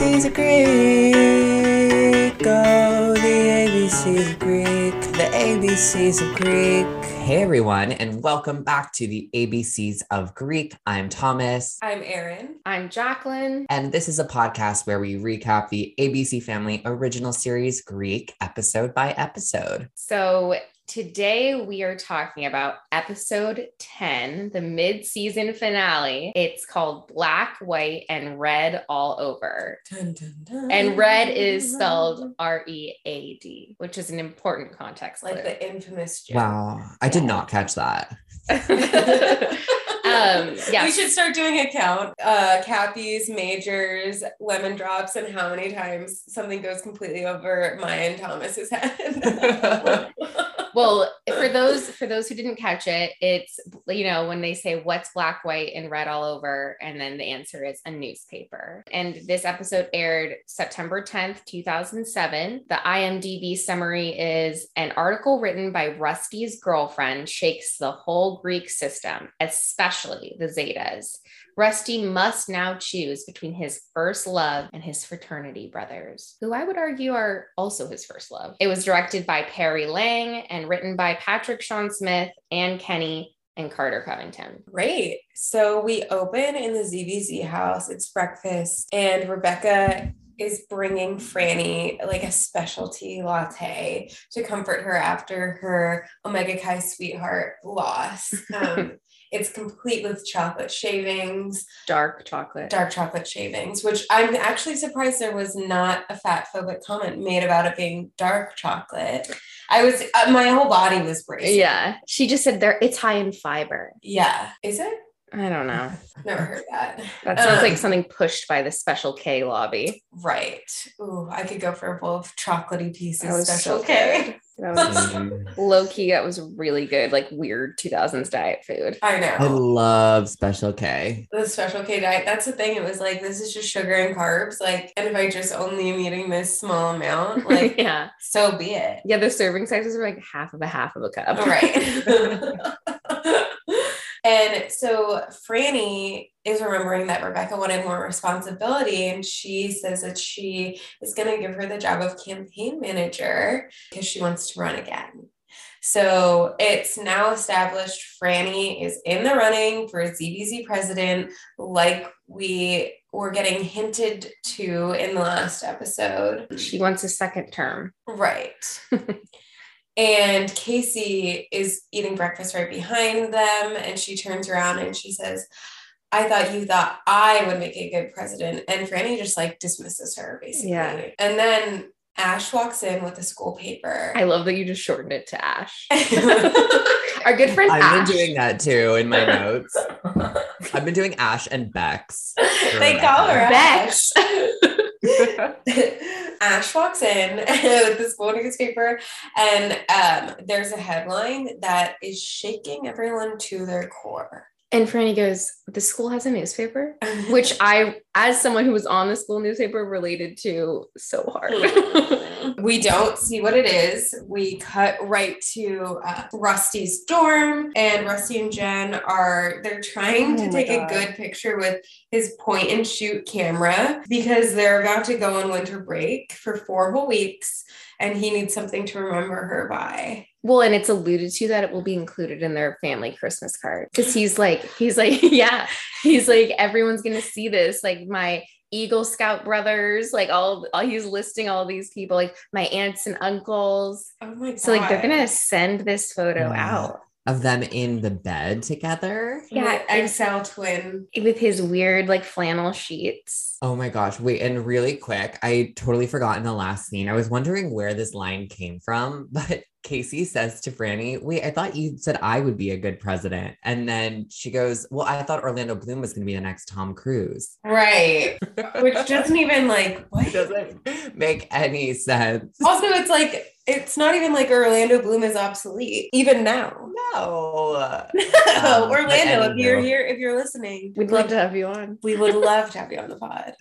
ABCs of Greek. Oh, the ABCs of Greek. The ABCs of Greek. Hey, everyone, and welcome back to the ABCs of Greek. I'm Thomas. I'm Erin. I'm Jacqueline. And this is a podcast where we recap the ABC Family original series Greek episode by episode. So today we are talking about episode 10, the mid season finale. It's called Black, White, and Red All Over. Dun, dun, dun. And red is spelled R E A D, which is an important context. like clue. the infamous joke. Wow, I did not catch that. um, yeah. We should start doing a count. Uh cappies, majors, lemon drops, and how many times something goes completely over Maya and Thomas's head. well for those for those who didn't catch it it's you know when they say what's black white and red all over and then the answer is a newspaper and this episode aired september 10th 2007 the imdb summary is an article written by rusty's girlfriend shakes the whole greek system especially the zetas Rusty must now choose between his first love and his fraternity brothers, who I would argue are also his first love. It was directed by Perry Lang and written by Patrick Sean Smith, and Kenny, and Carter Covington. Great. So we open in the ZBZ house. It's breakfast, and Rebecca is bringing Franny like a specialty latte to comfort her after her Omega Chi sweetheart loss. Um, it's complete with chocolate shavings, Dark chocolate. dark chocolate shavings, which I'm actually surprised there was not a fat phobic comment made about it being dark chocolate. I was, uh, my whole body was bracing. Yeah. She just said there it's high in fiber. Yeah. Is it? I don't know. Never heard that. That sounds Um, like something pushed by the special K lobby. Right. Ooh, I could go for a bowl of chocolatey pieces. Special so K. That was Mm. low key. That was really good, like weird 2000s diet food. I know. I love Special K. The special K diet. That's the thing. It was like, this is just sugar and carbs. Like, and if I just only am eating this small amount, like, yeah. so be it. Yeah, the serving sizes are like half of a half of a cup. Right. and so Franny is remembering that Rebecca wanted more responsibility, and she says that she is going to give her the job of campaign manager because she wants to run again. So it's now established Franny is in the running for ZBZ president, like we were getting hinted to in the last episode. She wants a second term. Right. and Casey is eating breakfast right behind them. And she turns around and she says, I thought you thought I would make a good president. And Franny just like dismisses her basically. Yeah. And then Ash walks in with a school paper. I love that you just shortened it to Ash. Our good friend I've Ash. been doing that too in my notes. I've been doing Ash and Bex. they call her Bex. Ash. Walks in with this school newspaper, and um, there's a headline that is shaking everyone to their core. And Franny goes, The school has a newspaper, which I, as someone who was on the school newspaper, related to so hard. we don't see what it is. We cut right to uh, Rusty's dorm, and Rusty and Jen are they're trying to Oh my take a good picture with his point and shoot camera because they're about to go on winter break for four whole weeks, and he needs something to remember her by. Well, and it's alluded to that it will be included in their family Christmas card. Because he's like, he's like, yeah, he's like, everyone's gonna see this. Like my Eagle Scout brothers, like all, all he's listing all these people, like my aunts and uncles. Oh my god! So like they're gonna send this photo Wow. out. Of them in the bed together. Yeah, yeah, XL twin. with his weird like flannel sheets. Oh my gosh. Wait, and really quick, I totally forgot in the last scene. I was wondering where this line came from, but Casey says to Franny, Wait, I thought you said I would be a good president. And then she goes, Well, I thought Orlando Bloom was going to be the next Tom Cruise. Right. Which doesn't even like what? It doesn't make any sense. Also, it's like it's not even like Orlando Bloom is obsolete even now. No. No, Um, Orlando, if you're anywho. here, if you're listening, We'd love to have you on. We would love to have you on the pod.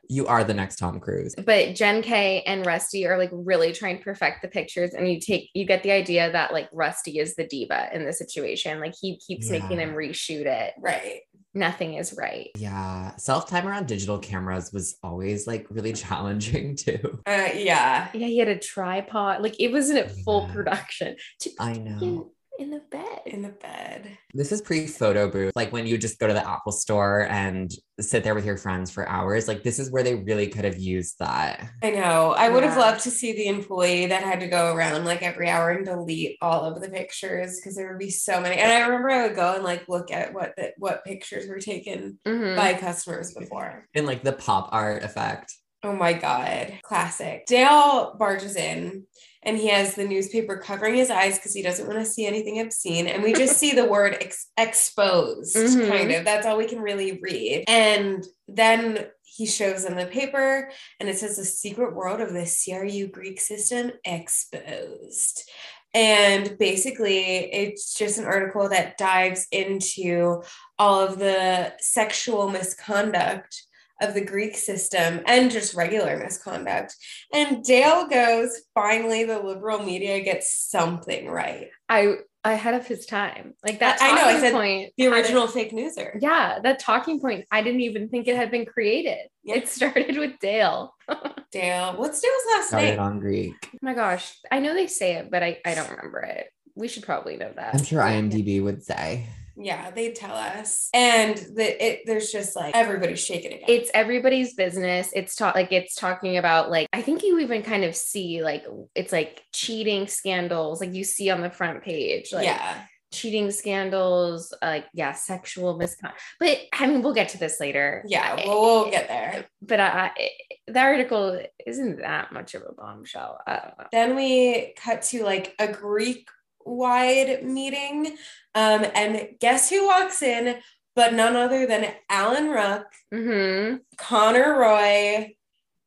you are the next Tom Cruise. But Jen K and Rusty are like really trying to perfect the pictures, and you take you get the idea that like Rusty is the diva in the situation. Like he keeps making them reshoot it. Right. Nothing is right. Yeah. Self timer on digital cameras was always like really challenging too. Uh, yeah. Yeah, he had a tripod. Like it wasn't a full Yeah. production. I know. In the bed. In the bed. This is pre photo booth. Like when you just go to the Apple store and sit there with your friends for hours. Like this is where they really could have used that. I know. I would have loved to see the employee that had to go around like every hour and delete all of the pictures because there would be so many. And I remember I would go and like look at what the, what pictures were taken Mhm. by customers before. In like the pop art effect. Oh my god, classic. Dale barges in and he has the newspaper covering his eyes because he doesn't want to see anything obscene. And we just see the word ex- exposed, Mhm. kind of. That's all we can really read. And then he shows them the paper and it says the secret world of the CRU Greek system exposed. And basically, it's just an article that dives into all of the sexual misconduct of the Greek system and just regular misconduct. And Dale goes, finally, the liberal media gets something right. I ahead of his time. Like that I- I know, I talking said point. The original fake newser. yeah, that talking point. I didn't even think it had been created. Yeah. It started with Dale. oh Dale, what's Dale's last Started name? on Greek. Oh my gosh. I know they say it, but I, I don't remember it. We should probably know that. I'm sure IMDb would say. Yeah, they tell us. And the, it, there's just like everybody's shaking it. it's everybody's business. It's taught like it's talking about like I think you even kind of see like it's like cheating scandals, like you see on the front page, like yeah. cheating scandals, uh, like yeah, sexual misconduct. But I mean, we'll get to this later. Yeah, I- well, we'll get there. But I, I, the article isn't that much of a bombshell. I don't know. Then we cut to like a Greek wide meeting. Um, and guess who walks in? But none other than Alan Ruck, hmm Connor Roy.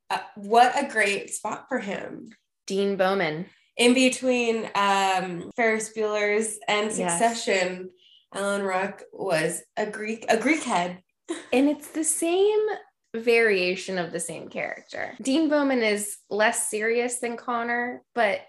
Uh, what a great spot for him. Dean Bowman. In between um, Ferris Bueller's and Yes. Succession, Alan Ruck was a Greek, a Greek head. And it's the same variation of the same character. Dean Bowman is less serious than Connor, but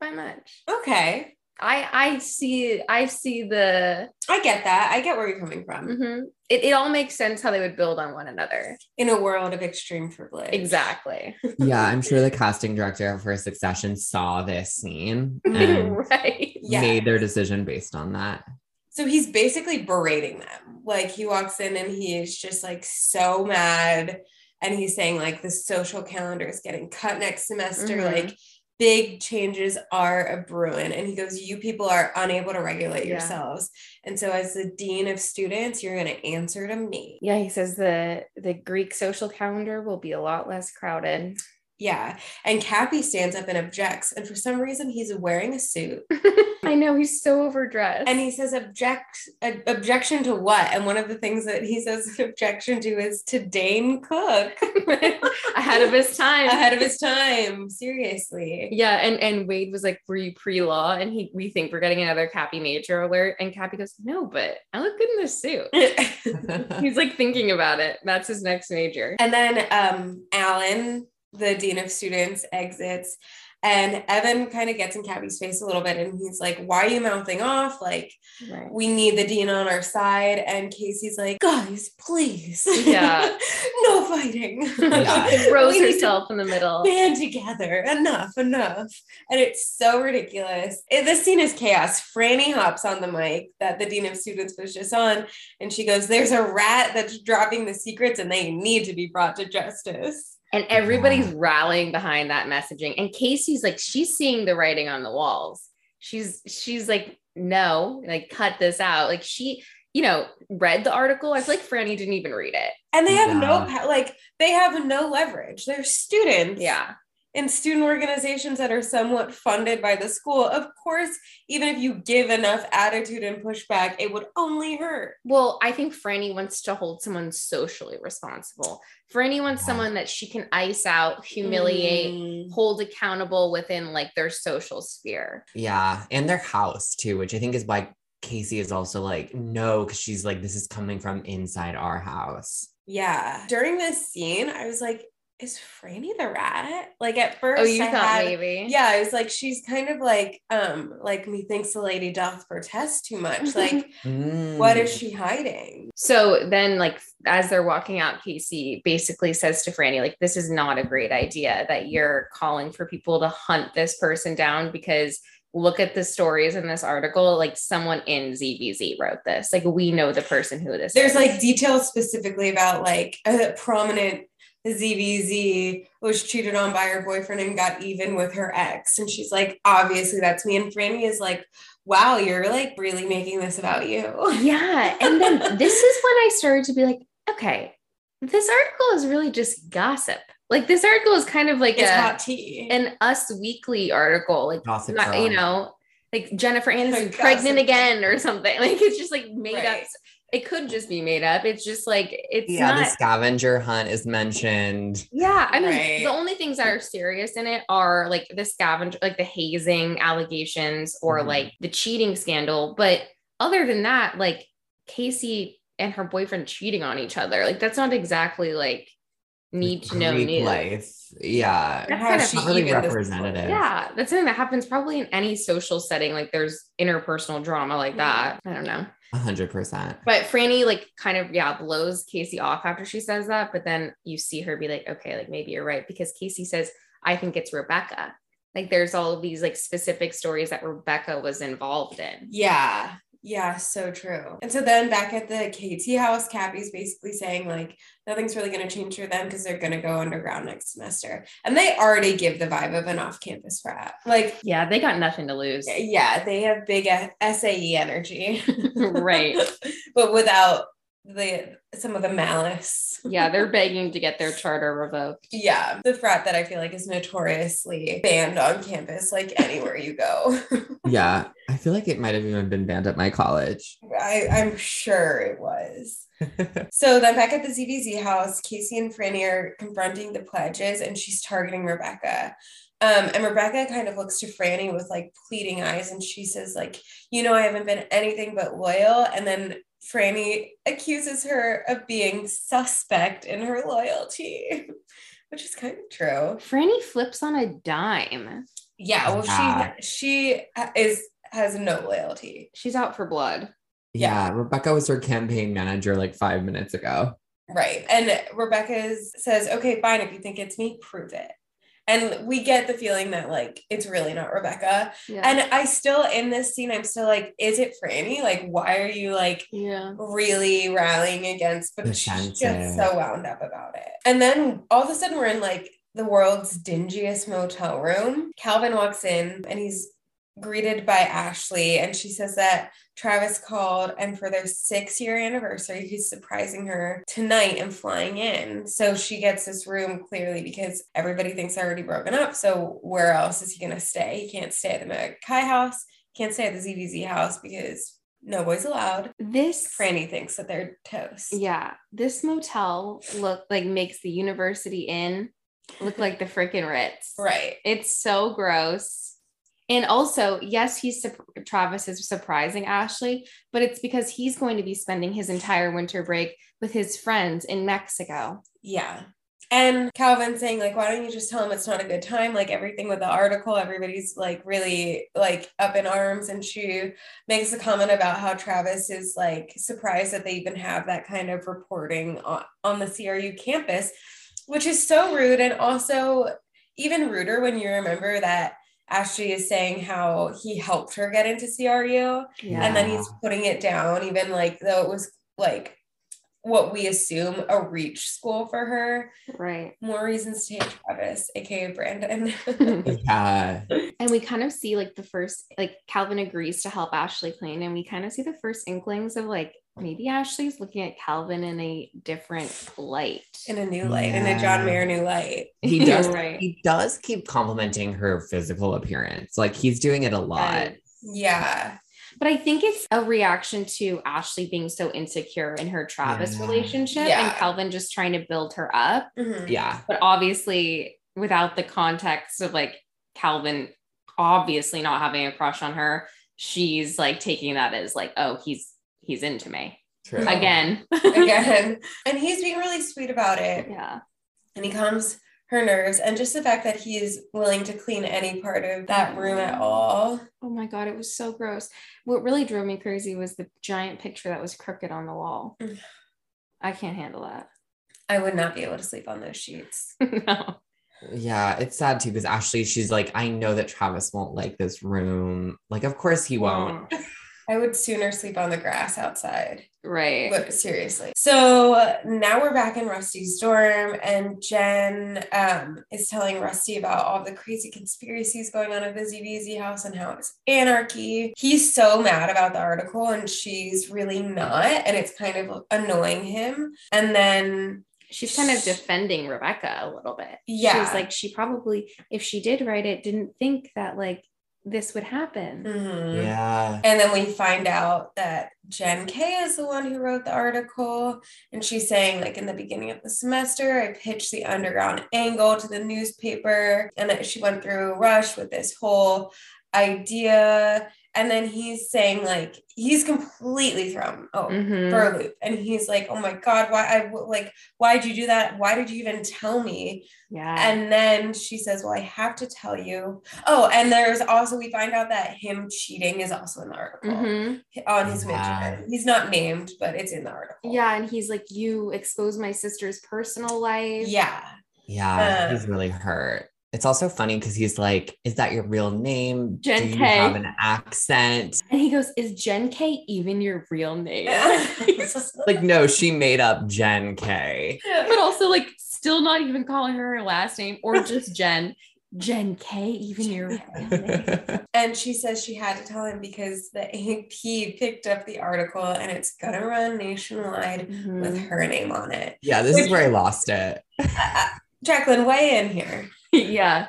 by much. Okay, I I see I see the I get that. I get where you're coming from. mhm. it, it all makes sense how they would build on one another. In a world of extreme privilege. Exactly. Yeah, I'm sure the casting director for Succession saw this scene and right. Yeah. made their decision based on that. So he's basically berating them. Like he walks in and he is just like so mad. And he's saying like the social calendar is getting cut next semester. Mhm. Like big changes are a brewing. And he goes, You people are unable to regulate Yeah. yourselves. And so as the dean of students, you're gonna answer to me. Yeah, he says the the Greek social calendar will be a lot less crowded. Yeah. And Cappy stands up and objects. And for some reason, he's wearing a suit. I know he's so overdressed. And he says object objection to what? And one of the things that he says an objection to is to Dane Cook. ahead of his time. ahead of his time. Seriously. Yeah, and and Wade was like, "Were you pre-law?" And he, we think we're getting another Cappy Major alert. And Cappy goes, "No, but I look good in this suit." He's like thinking about it. That's his next major. and then um Alan, the dean of students, exits. And Evan kind of gets in Cappy's face a little bit and he's like, Why are you mouthing off? Like, Right. we need the dean on our side. And Casey's like, Guys, please. Yeah. no fighting. Yeah. Throws herself in the middle. band together. Enough, enough. And it's so ridiculous. It- this scene is chaos. Franny hops on the mic that the Dean of Students was just on, and she goes, There's a rat that's dropping the secrets, and they need to be brought to justice. And everybody's rallying behind that messaging. And Casey's like, she's seeing the writing on the walls. She's she's like, no, like cut this out. Like she, you know, read the article. I feel like Franny didn't even read it. And they have no, Yeah. pa- like, they have no leverage. They're students. Yeah. In student organizations that are somewhat funded by the school. Of course, even if you give enough attitude and pushback, it would only hurt. Well, I think Franny wants to hold someone socially responsible. Franny wants someone that she can ice out, humiliate, Mm. hold accountable within like their social sphere. Yeah, and their house too, which I think is why Casey is also like, no, because she's like, this is coming from inside our house. Yeah. During this scene, I was like, is Franny the rat? Like at first, Oh, you I thought had- maybe? Yeah, I was like, she's kind of like, um, like methinks the lady doth protest too much. Like, what is she hiding? So then, like, as they're walking out, Casey basically says to Franny, like, this is not a great idea that you're calling for people to hunt this person down because look at the stories in this article. Like, someone in ZBZ wrote this. Like, we know the person who this There's is. like details specifically about like a prominent ZBZ was cheated on by her boyfriend and got even with her ex. And she's like, obviously that's me. And Franny is like, wow, you're like really making this about you. yeah. And then this is when I started to be like, okay, this article is really just gossip. Like, this article is kind of like It's a, hot tea. an Us Weekly article. Like, Gossip not, you know, like Jennifer Aniston Like pregnant gossip. again or something. Like it's just like made up. Right. It could just be made up. It's just like it's Yeah, the scavenger hunt is mentioned. yeah, I mean, Right. the only things that are serious in it are like the scavenger, like the hazing allegations or Mhm. like the cheating scandal. But other than that, like Casey and her boyfriend cheating on each other, like that's not exactly like need to know Greek news. life. Yeah. That's kind of Not really even this- representative. Yeah, that's something that happens probably in any social setting. Like there's interpersonal drama like that. I don't know. A hundred percent. But Franny like kind of yeah blows Casey off after she says that, but then you see her be like, okay, like maybe you're right because Casey says, I think it's Rebecca. Like there's all of these like specific stories that Rebecca was involved in. Yeah. Yeah, so true. And so then back at the KT house, Cappy's basically saying like nothing's really going to change for them because they're going to go underground next semester. And they already give the vibe of an off-campus frat. Like, Yeah, they got nothing to lose. yeah, they have big SAE energy, Right. but without the some of the malice. Yeah, they're begging to get their charter revoked. Yeah, the frat that I feel like is notoriously banned on campus, like anywhere you go. Yeah. I feel like it might have even been banned at my college. I, I'm sure it was. So then back at the ZBZ house, Casey and Franny are confronting the pledges and she's targeting Rebecca. Um, and Rebecca kind of looks to Franny with like pleading eyes and she says, like, you know, I haven't been anything but loyal. And then Franny accuses her of being suspect in her loyalty, which is kind of true. Franny flips on a dime. Yeah, well, Yeah. she she is has no loyalty. She's out for blood. yeah. Rebecca was her campaign manager like five minutes ago. Right. And Rebecca says, okay, fine. If you think it's me, prove it. And we get the feeling that like it's really not Rebecca. Yeah. And I still in this scene, I'm still like, is it Franny? Like, why are you like yeah. really rallying against? But she's just so wound up about it. And then all of a sudden we're in like the world's dingiest motel room. Calvin walks in and he's greeted by Ashley, and she says that Travis called, and for their six year anniversary, he's surprising her tonight and flying in. So she gets this room clearly because everybody thinks they're already broken up. So where else is he going to stay? He can't stay at the Chi house, can't stay at the ZBZ house because no boys allowed. This Franny thinks that they're toast. Yeah, this motel look like makes the University Inn look like the freaking Ritz. Right. It's so gross. And also, yes, he's Travis is surprising Ashley, but it's because he's going to be spending his entire winter break with his friends in Mexico. Yeah. And Calvin saying, like, why don't you just tell him it's not a good time? Like everything with the article, everybody's like really like up in arms. And she makes a comment about how Travis is like surprised that they even have that kind of reporting on, on the CRU campus, which is so rude. And also even ruder when you remember that Ashley is saying how he helped her get into CRU Yeah. and then he's putting it down even like though it was like what we assume a reach school for her right. more reasons to hate travis aka brandon Yeah. and we kind of see like the first like Calvin agrees to help Ashley clean and we kind of see the first inklings of like maybe Ashley's looking at Calvin in a different light. in a new light in a john mayer new light He does Right. he does keep complimenting her physical appearance. Like he's doing it a lot. Right. yeah But I think it's a reaction to Ashley being so insecure in her Travis Yeah. relationship Yeah. and Calvin just trying to build her up. Mhm. Yeah. But obviously, without the context of like Calvin obviously not having a crush on her, she's like taking that as like, oh, he's he's into me True. again. again and he's being really sweet about it yeah. and he comes her nerves and just the fact that he's willing to clean any part of that room at all. Oh my god, it was so gross. What really drove me crazy was the giant picture that was crooked on the wall. Mm. I can't handle that. I would not be able to sleep on those sheets. no. Yeah, it's sad too because Ashley, she's like, I know that Travis won't like this room. Like, of course he won't. I would sooner sleep on the grass outside. Right. But seriously. So now we're back in Rusty's dorm, and Jen um, is telling Rusty about all the crazy conspiracies going on at the ZBZ house and how it's anarchy. He's so mad about the article, and she's really not. And it's kind of annoying him. And then She's kind of defending Rebecca a little bit. Yeah. She's like, she probably, if she did write it, didn't think that like this would happen. Mhm. Yeah. And then we find out that Jen K is the one who wrote the article. And she's saying, like, in the beginning of the semester, I pitched the underground angle to the newspaper. And that she went through Rush with this whole idea. And then he's saying, like, he's completely thrown oh, Mhm. for a loop. And he's like, oh my God, why? I like, why'd you do that? Why did you even tell me? Yeah. And then she says, Well, I have to tell you. Oh, and there's also, we find out that him cheating is also in the article Mhm. on his Yeah. midget. He's not named, but it's in the article. Yeah. And he's like, you expose my sister's personal life. Yeah. Yeah. Uh, he's really hurt. It's also funny because he's like, Is that your real name? Jen Do you K. have an accent? And he goes, Is Jen K even your real name? Like, no, she made up Jen K. but also like still not even calling her her last name or just Jen. Jen K, even your real name. and she says she had to tell him because the AP picked up the article and it's gonna run nationwide with Mhm. her name on it. yeah, this is where I lost it. Uh, Jacqueline, weigh in here. yeah.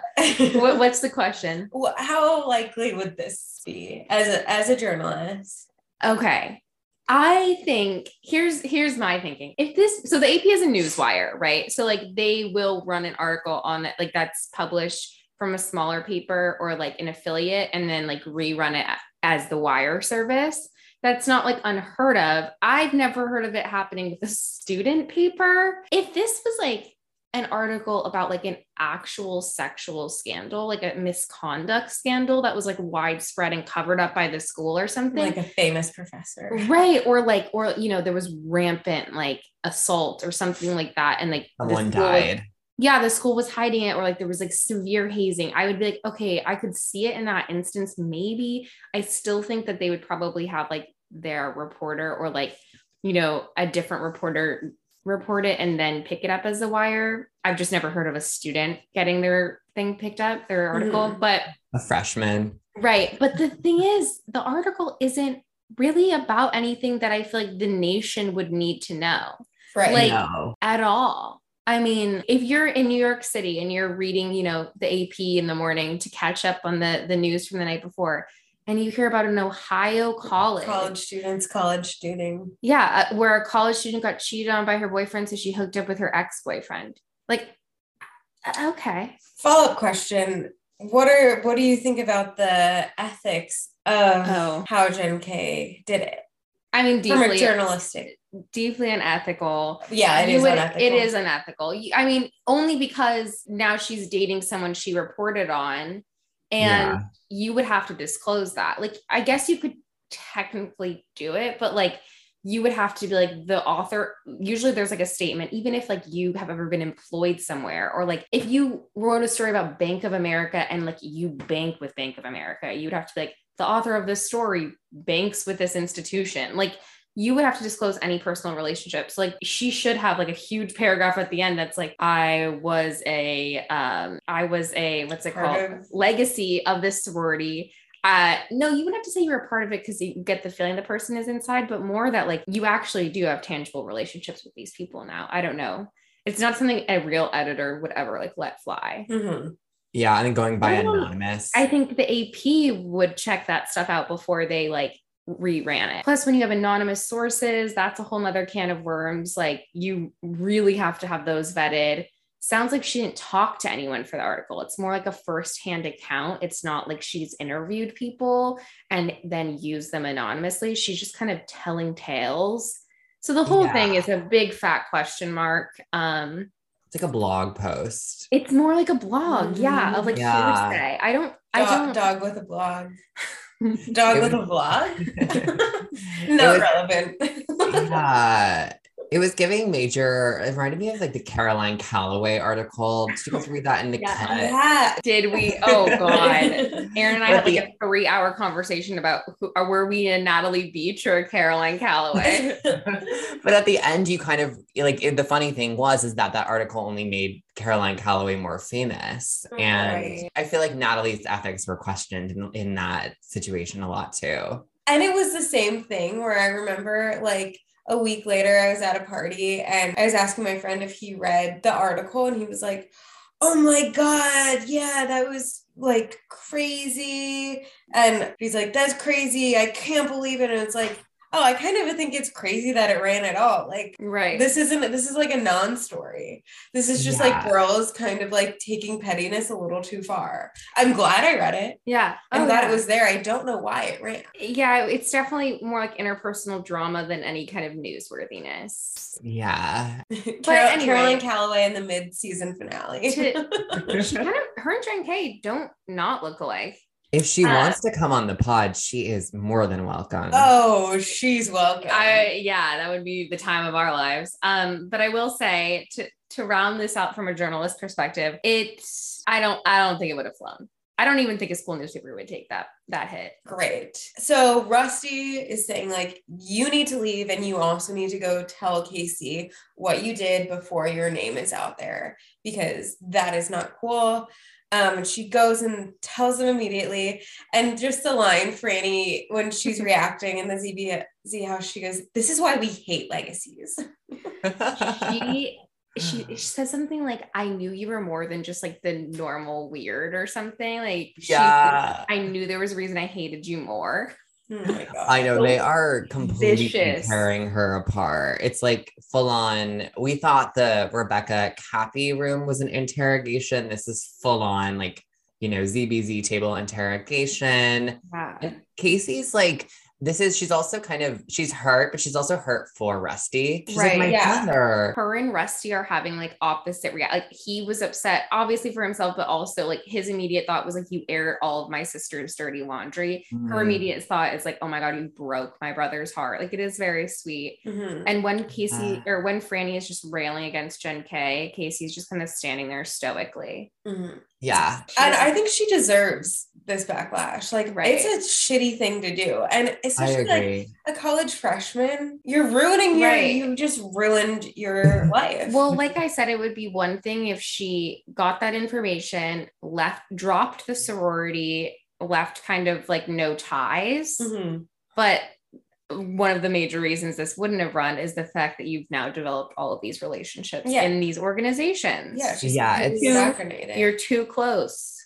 What, what's the question? How likely would this be as a as a journalist? Okay. I think here's here's my thinking. If this so the AP is a newswire, right? So like they will run an article on it, like that's published from a smaller paper or like an affiliate, and then like rerun it as the wire service. That's not like unheard of. I've never heard of it happening with a student paper. If this was like an article about like an actual sexual scandal, like a misconduct scandal that was like widespread and covered up by the school or something, Like a famous professor. right or like or you know there was rampant like assault or something like that and like the Someone school was- died. yeah the school was hiding it or like there was like severe hazing i would be like okay i could see it in that instance maybe i still think that they would probably have like their reporter or like you know a different reporter report it and then pick it up as a wire i've just never heard of a student getting their thing picked up their article Mhm. but A freshman. Right. But the thing is, the article isn't really about anything that I feel like the nation would need to know Right. Like- no. at all. I mean, if you're in New York City and you're reading, you know, the AP in the morning to catch up on the the news from the night before, and you hear about an Ohio college, college students, college student. yeah, uh, where a college student got cheated on by her boyfriend, so she hooked up with her ex boyfriend. Like, uh, okay, Follow up question. What are what do you think about the ethics of Oh. how Jen K did it? I mean, From a journalistic. deeply unethical. Yeah, it You is would- unethical. It is unethical. I mean, only because now she's dating someone she reported on, and Yeah. you would have to disclose that. Like, I guess you could technically do it, but like, you would have to be like the author. Usually, there's like a statement, even if like you have ever been employed somewhere, or like if you wrote a story about Bank of America and like you bank with Bank of America, you'd have to be like the author of this story banks with this institution. Like, you would have to disclose any personal relationships. Like she should have like a huge paragraph at the end that's like, I was a, um, I was a, what's it Part called? of- Legacy of this sorority. Uh, no, you would have to say you're a part of it because you get the feeling the person is inside, but more that like you actually do have tangible relationships with these people now. I don't know. It's not something a real editor would ever like let fly. Mhm. Yeah. And then going by I anonymous. I think the AP would check that stuff out before they like reran it. Plus, when you have anonymous sources, that's a whole nother can of worms. Like you really have to have those vetted. Sounds like she didn't talk to anyone for the article. It's more like a firsthand account. It's not like she's interviewed people and then used them anonymously. She's just kind of telling tales. So the whole thing is a big fat question mark. Um, It's like a blog post. It's more like a blog, yeah, of like Yeah. hearsay. I don't, I don't. dog with a blog. Dog with a blog? It Not relevant. yeah. It was giving major, it reminded me of like the Caroline Calloway article. Did you guys read that in the Yeah. cut? yeah. Did we? Oh God. Erin and I had like a three hour conversation about who, or were we in Natalie Beach or Caroline Calloway? but at the end, you kind of like it- the funny thing was is that that article only made Caroline Calloway more famous, and I feel like Natalie's ethics were questioned in, in that situation a lot too. And it was the same thing where I remember like a week later, I was at a party and I was asking my friend if he read the article, and he was like, Oh my God, yeah, that was like crazy. And he's like, That's crazy. I can't believe it. And it's like, Oh, I kind of think it's crazy that it ran at all. Like, right. this isn't this is like a non-story this is just like girls kind of like taking pettiness a little too far i'm glad i read it yeah. i'm Oh, glad yeah. it was there i don't know why it ran Yeah, it's definitely more like interpersonal drama than any kind of newsworthiness. Yeah, Carol- anyway. caroline calloway in the mid-season finale To- She kind of her and Jane K don't not look alike. If she Uh, wants to come on the pod, she is more than welcome. oh she's welcome I yeah, that would be the time of our lives. Um, but I will say to to round this out from a journalist perspective, it's I don't I don't think it would have flown. I don't even think a school newspaper would take that that hit. Great. So Rusty is saying like you need to leave and you also need to go tell Casey what you did before your name is out there because that is not cool. Um, and she goes and tells him immediately. And just the line, Franny, when she's reacting in the ZB Z house, she goes, This is why we hate legacies. She she, she says something like, I knew you were more than just like the normal weird or something. Like she, Yeah. I knew there was a reason I hated you more. Oh. I know they are completely vicious. tearing her apart. It's like full on. We thought the Rebecca Cappy room was an interrogation. This is full on, like, you know, ZBZ table interrogation. Yeah. Casey's like, this is, she's also kind of, she's hurt, but she's also hurt for Rusty. She's Right, like, my yeah. brother. her and Rusty are having like opposite react. Like he was upset, obviously for himself, but also like his immediate thought was like, "You aired all of my sister's dirty laundry." Her Mm. immediate thought is like, "Oh my god, you broke my brother's heart." Like it is very sweet. Mhm. And when Casey Ah. or when Franny is just railing against Jen K, Casey's just kind of standing there stoically. Mhm. Yeah. And I think she deserves this backlash. Like, Right. it's a shitty thing to do. And especially like a college freshman, you're ruining your, Right. you just ruined your life. Well, like I said, it would be one thing if she got that information, left, dropped the sorority, left kind of like no ties. Mhm. But one of the major reasons this wouldn't have run is the fact that you've now developed all of these relationships Yeah. in these organizations. yeah, she's Yeah, it's- indoctrinated. You're too close.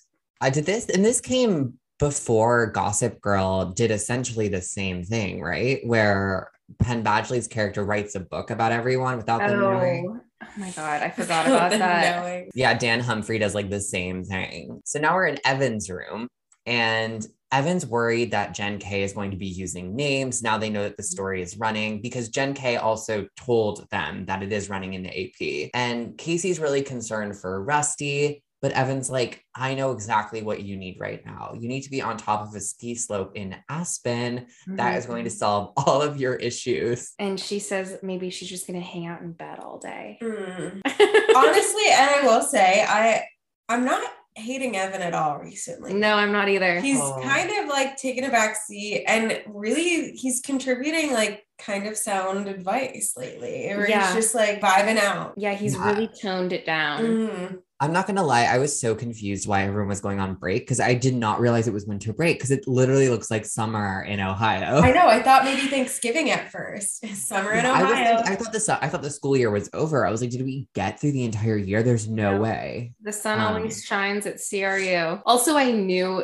I did this, and this came before Gossip Girl did essentially the same thing, right? Where Penn Badgley's character writes a book about everyone without them knowing. Oh, oh my God. I forgot about that. knowing. Yeah, Dan Humphrey does like the same thing. So now we're in Evan's room, and Evan's worried that Jen K is going to be using names. Now they know that the story is running because Jen K also told them that it is running in the AP. And Casey's really concerned for Rusty, but Evan's like, I know exactly what you need right now. You need to be on top of a ski slope in Aspen. That is going to solve all of your issues. And she says maybe she's just going to hang out in bed all day. Mm. Honestly, and I will say, I I'm not hating Evan at all recently. no, I'm not either. He's Oh. kind of like taking a back seat and really he's contributing like kind of sound advice lately. Where Yeah. he's just like vibing out. yeah, he's Yeah. really toned it down. Mhm. I'm not gonna lie, I was so confused why everyone was going on break because I did not realize it was winter break because it literally looks like summer in Ohio. I know. I thought maybe Thanksgiving at first. Summer in I, was Ohio. I thought the I thought the school year was over. I was like, did we get through the entire year? There's no No. way. The sun Um, always shines at CRU. Also, I knew,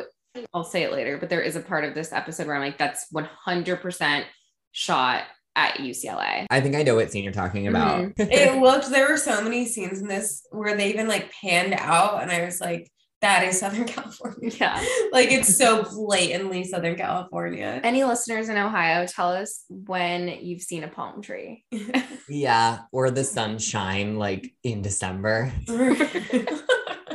I'll say it later, but there is a part of this episode where I'm like, that's 100% shot at UCLA. I think I know what scene you're talking about. Mm-hmm. it looked there were so many scenes in this where they even like panned out and I was like, that is Southern California. Yeah. like it's so blatantly Southern California. Any listeners in Ohio, tell us when you've seen a palm tree. Yeah, or the sunshine like in December.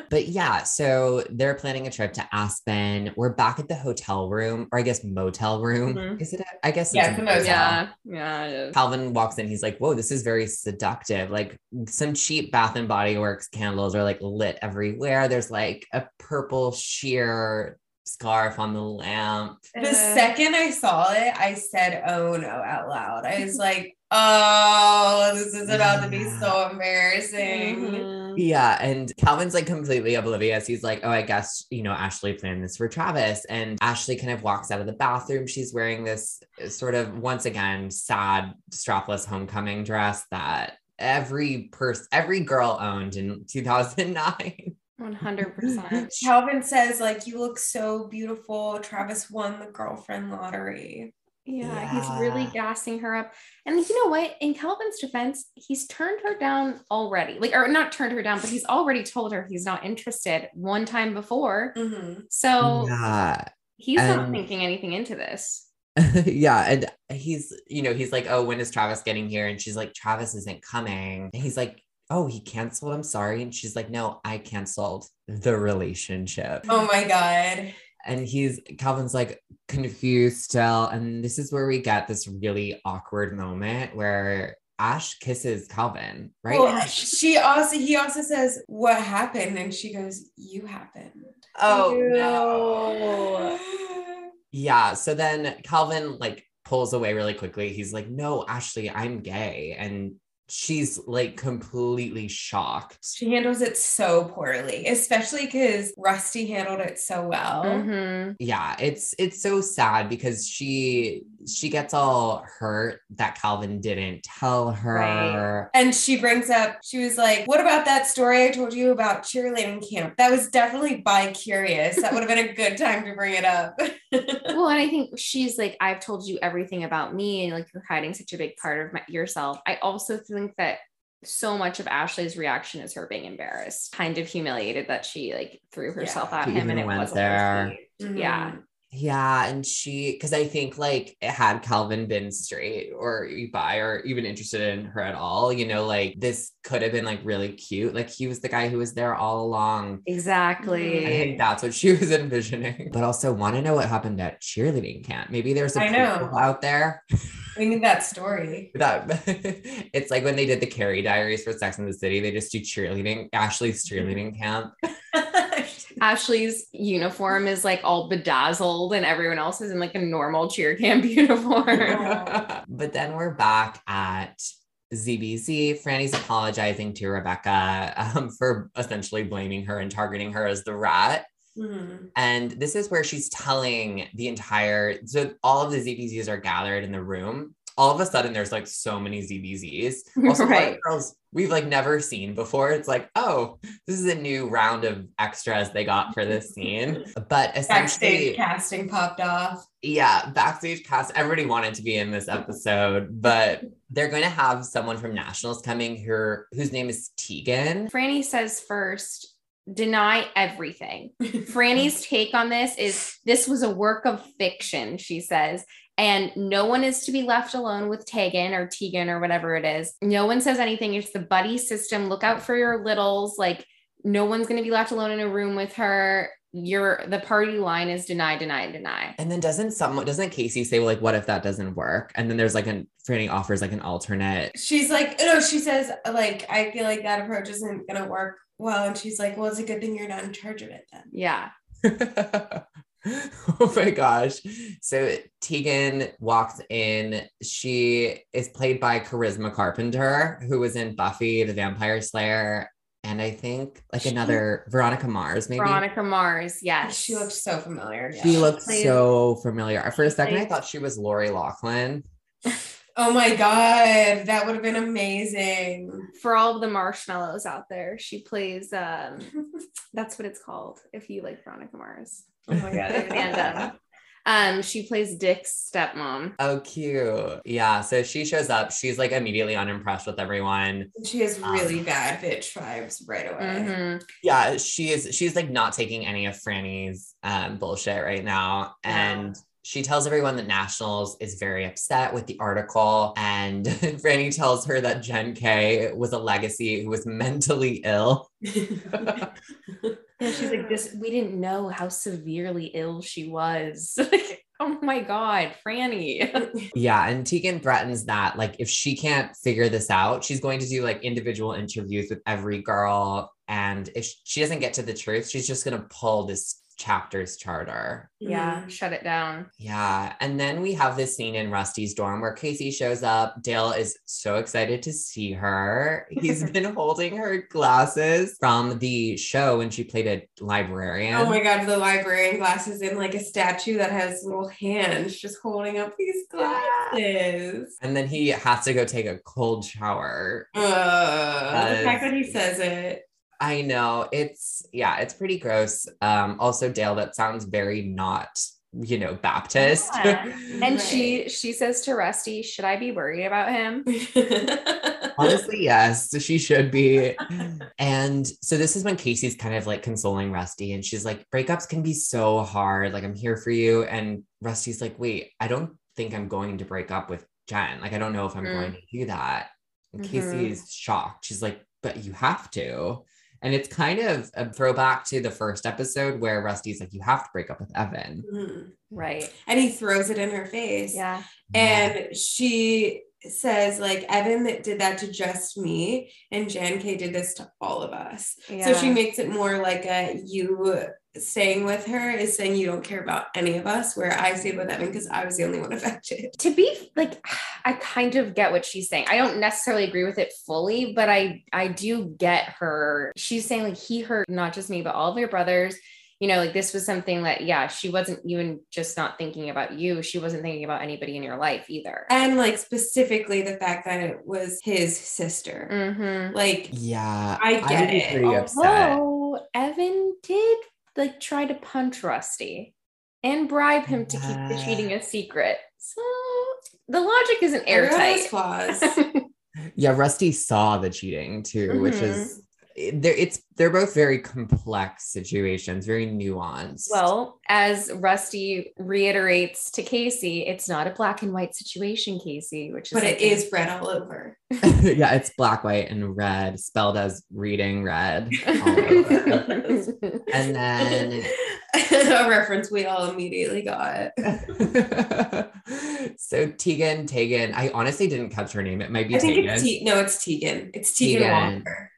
But yeah, so they're planning a trip to Aspen. We're back at the hotel room, or I guess motel room. Mhm. Is it? A, I guess Yeah, it's it's a a motel. Yeah. Yeah. Calvin walks in. He's like, "Whoa, this is very seductive. Like some cheap Bath and Body Works candles are like lit everywhere. There's like a purple sheer scarf on the lamp. The Uh, second I saw it, I said, "Oh no!" out loud. I was like, "Oh, this is about to be so embarrassing." mhm. Yeah, and Calvin's like completely oblivious. He's like, "Oh, I guess you know Ashley planned this for Travis." And Ashley kind of walks out of the bathroom. She's wearing this uh, sort of once again sad strapless homecoming dress that every person, every girl owned in 2009. 100%. Calvin says, "Like you look so beautiful." Travis won the girlfriend lottery. Yeah, he's really gassing her up. And you know what? In Calvin's defense, he's turned her down already. Like, or not turned her down, but he's already told her he's not interested one time before. Mm-hmm. So yeah. he's not thinking anything into this. yeah. And he's, you know, he's like, oh, when is Travis getting here? And she's like, Travis isn't coming. And he's like, oh, he canceled. I'm sorry. And she's like, no, I canceled the relationship. Oh my god. And he's, Calvin's like confused still. And this is where we get this really awkward moment where Ash kisses Calvin, right? Well, she also he also says, "What happened?" And she goes, "You happened." oh, no. Yeah. So then Calvin like pulls away really quickly. He's like, no, Ashley, I'm gay. And she's like completely shocked. She handles it so poorly, especially because Rusty handled it so well. Mhm. Yeah, it's it's so sad because she she gets all hurt that Calvin didn't tell her. Right. And she brings up, she was like, What about that story I told you about cheerleading camp? That was definitely bi curious. That would have been a good time to bring it up. Well, and I think she's like, I've told you everything about me, and like you're hiding such a big part of my, yourself. I also think that so much of Ashley's reaction is her being embarrassed, kind of humiliated that she like threw herself Yeah. at She him and it wasn't there. there. Yeah. Mm-hmm. Yeah, and she because I think like had Calvin been straight or bi or even interested in her at all, you know, like this could have been like really cute. Like he was the guy who was there all along. Exactly. I think that's what she was envisioning. But also want to know what happened at cheerleading camp. Maybe there's a I know. out there We need that story. that it's like when they did the Carrie Diaries for Sex in the City, they just do cheerleading, Ashley's cheerleading camp. Ashley's uniform is like all bedazzled, and everyone else is in like a normal cheer camp uniform. but then we're back at ZBZ. Franny's apologizing to Rebecca um, for essentially blaming her and targeting her as the rat. Mhm. And this is where she's telling the entire, so all of the ZBZs are gathered in the room. All of a sudden, there's like so many ZBZs. Also, a lot of Right. girls we've like never seen before. It's like, oh, this is a new round of extras they got for this scene. But essentially, Backstage casting popped off. yeah, backstage cast. Everybody wanted to be in this episode, but they're going to have someone from Nationals coming here whose name is Tegan. Franny says first, deny everything. Franny's take on this is this was a work of fiction, she says. And no one is to be left alone with Tegan or Tegan or whatever it is. No one says anything. It's the buddy system. Look out for your littles. Like, no one's going to be left alone in a room with her. Your the party line is deny, deny, deny. And then doesn't someone doesn't Casey say, well, like, what if that doesn't work? And then there's like an Franny offers like an alternate. She's like, no, she says, like, I feel like that approach isn't gonna work well. And she's like, well, it's a good thing you're not in charge of it then. Yeah. oh my gosh. So Tegan walks in. She is played by Charisma Carpenter, who was in Buffy the Vampire Slayer. And I think like She- another Veronica Mars, maybe. Veronica Mars. Yes. She looked so familiar. She yeah. looked plays- so familiar. For a second, I thought she was Lori Loughlin. Oh my god, that would have been amazing. for all of the marshmallows out there, she plays um that's what it's called if you like Veronica Mars. Oh my god. And um Um, she plays Dick's stepmom. Oh, cute. Yeah. So she shows up. She's like immediately unimpressed with everyone. She has really bad bitch vibes right away. Mhm. Yeah, she is. She's like not taking any of Franny's um, bullshit right now, and. She tells everyone that Nationals is very upset with the article, and Franny tells her that Jen K was a legacy who was mentally ill. Yeah, she's like this. We didn't know how severely ill she was. Like, oh my god, Franny. Yeah, and Tegan threatens that like if she can't figure this out, she's going to do like individual interviews with every girl, and if she doesn't get to the truth, she's just gonna pull this chapter's charter. yeah, shut it down. Yeah. And then we have this scene in Rusty's dorm where Casey shows up. Dale is so excited to see her. He's been holding her glasses from the show when she played a librarian. Oh my god, the librarian glasses in like a statue that has little hands just holding up these glasses. and then he has to go take a cold shower. Uh, the fact that he says it. I know. It's yeah, it's pretty gross. Um, also Dale, that sounds very not, you know, Baptist. Yeah. And Right. she she says to Rusty, "Should I be worried about him?" Honestly, yes, she should be. And so this is when Casey's kind of like consoling Rusty, and she's like, breakups can be so hard. Like, I'm here for you. And Rusty's like, wait, I don't think I'm going to break up with Jen. Like, I don't know if I'm Mm. going to do that. And Mhm. Casey is shocked. She's like, but you have to. And it's kind of a throwback to the first episode where Rusty's like, you have to break up with Evan. Mhm. Right. and he throws it in her face. Yeah. And she says, like, Evan did that to just me, and Jen K did this to all of us. yeah. So she makes it more like a you staying with her is saying you don't care about any of us, where I stayed with Evan because I was the only one affected. to be like i kind of get what she's saying i don't necessarily agree with it fully but i i do get her she's saying like he hurt not just me but all of your brothers you know like this was something that yeah she wasn't even just not thinking about you she wasn't thinking about anybody in your life either And like specifically the fact that it was his sister. mm-hmm. Like, Yeah. I would get be it. Pretty upset. although evan did like try to punch rusty and bribe him to keep the cheating a secret so the logic isn't everyone has airtight. Yeah, Rusty saw the cheating too, which Mhm. is they're it's they're both very complex situations, very nuanced. Well, as Rusty reiterates to Casey, it's not a black and white situation, Casey, which is but it like- is red all over. yeah, it's black, white, and red, spelled as reading red. all over. and then a reference we all immediately got. so Tegan, Tegan, I honestly didn't catch her name. It might be I think Tegan. it's Te- no, it's Tegan. It's Tegan, Tegan. Walker.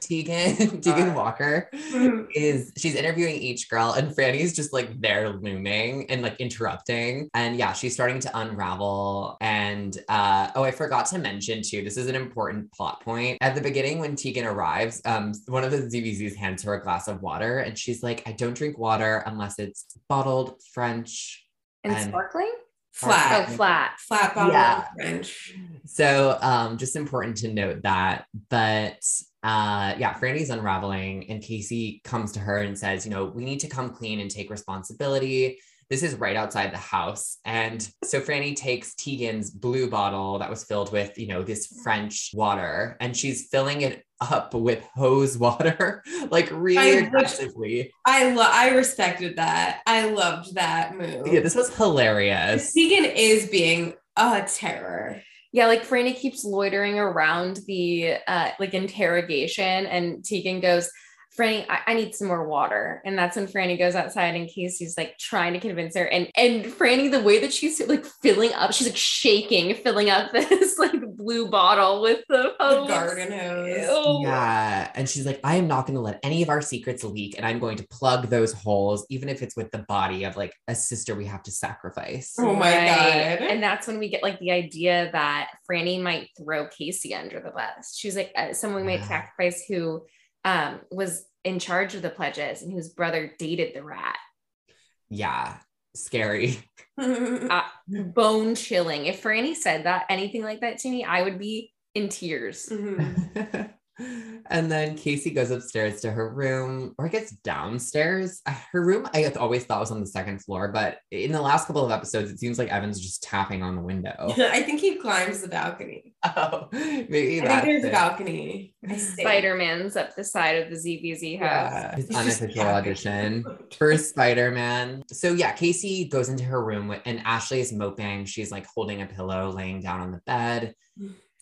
Tegan, Tegan God. Walker Mhm. is she's interviewing each girl and Franny's just like there looming and like interrupting. And yeah, she's starting to unravel. And uh oh, I forgot to mention too, this is an important plot point. At the beginning, when Tegan arrives, um, one of the ZBZs hands her a glass of water and she's like, I don't drink water unless it's bottled French. and and- sparkling? Flat. Oh, flat. Flat bottle Yeah. French. So um just important to note that. But uh yeah, Franny's unraveling and Casey comes to her and says, you know, we need to come clean and take responsibility. This is right outside the house. And so Franny takes Tegan's blue bottle that was filled with, you know, this French water and she's filling it up with hose water, like really I aggressively. I lo- I respected that. I loved that move. Yeah, this was hilarious. Tegan is being a terror. Yeah, like Franny keeps loitering around the uh like interrogation, and Tegan goes, Franny, I, I need some more water. And that's when Franny goes outside and Casey's like trying to convince her. And and Franny, the way that she's like filling up, she's like shaking, filling up this like blue bottle with the, The garden hose. Ew. Yeah. And she's like, I am not going to let any of our secrets leak. And I'm going to plug those holes, even if it's with the body of like a sister we have to sacrifice. Oh my God. And that's when we get like the idea that Franny might throw Casey under the bus. She's like uh, someone we might Yeah. sacrifice who um, was in charge of the pledges and whose brother dated the rat. Yeah. Scary. Uh, bone chilling. If Franny said that anything like that to me, I would be in tears. Mhm. And then Casey goes upstairs to her room, or gets downstairs. Uh, Her room, I always thought was on the second floor, but in the last couple of episodes, it seems like Evan's just tapping on the window. I think he climbs the balcony. Oh, maybe I think that's there's a balcony. I think. Spider Man's up the side of the ZBZ house. Yeah. His He's unofficial audition for Spider-Man. So yeah, Casey goes into her room and Ashleigh is moping. She's like holding a pillow, laying down on the bed.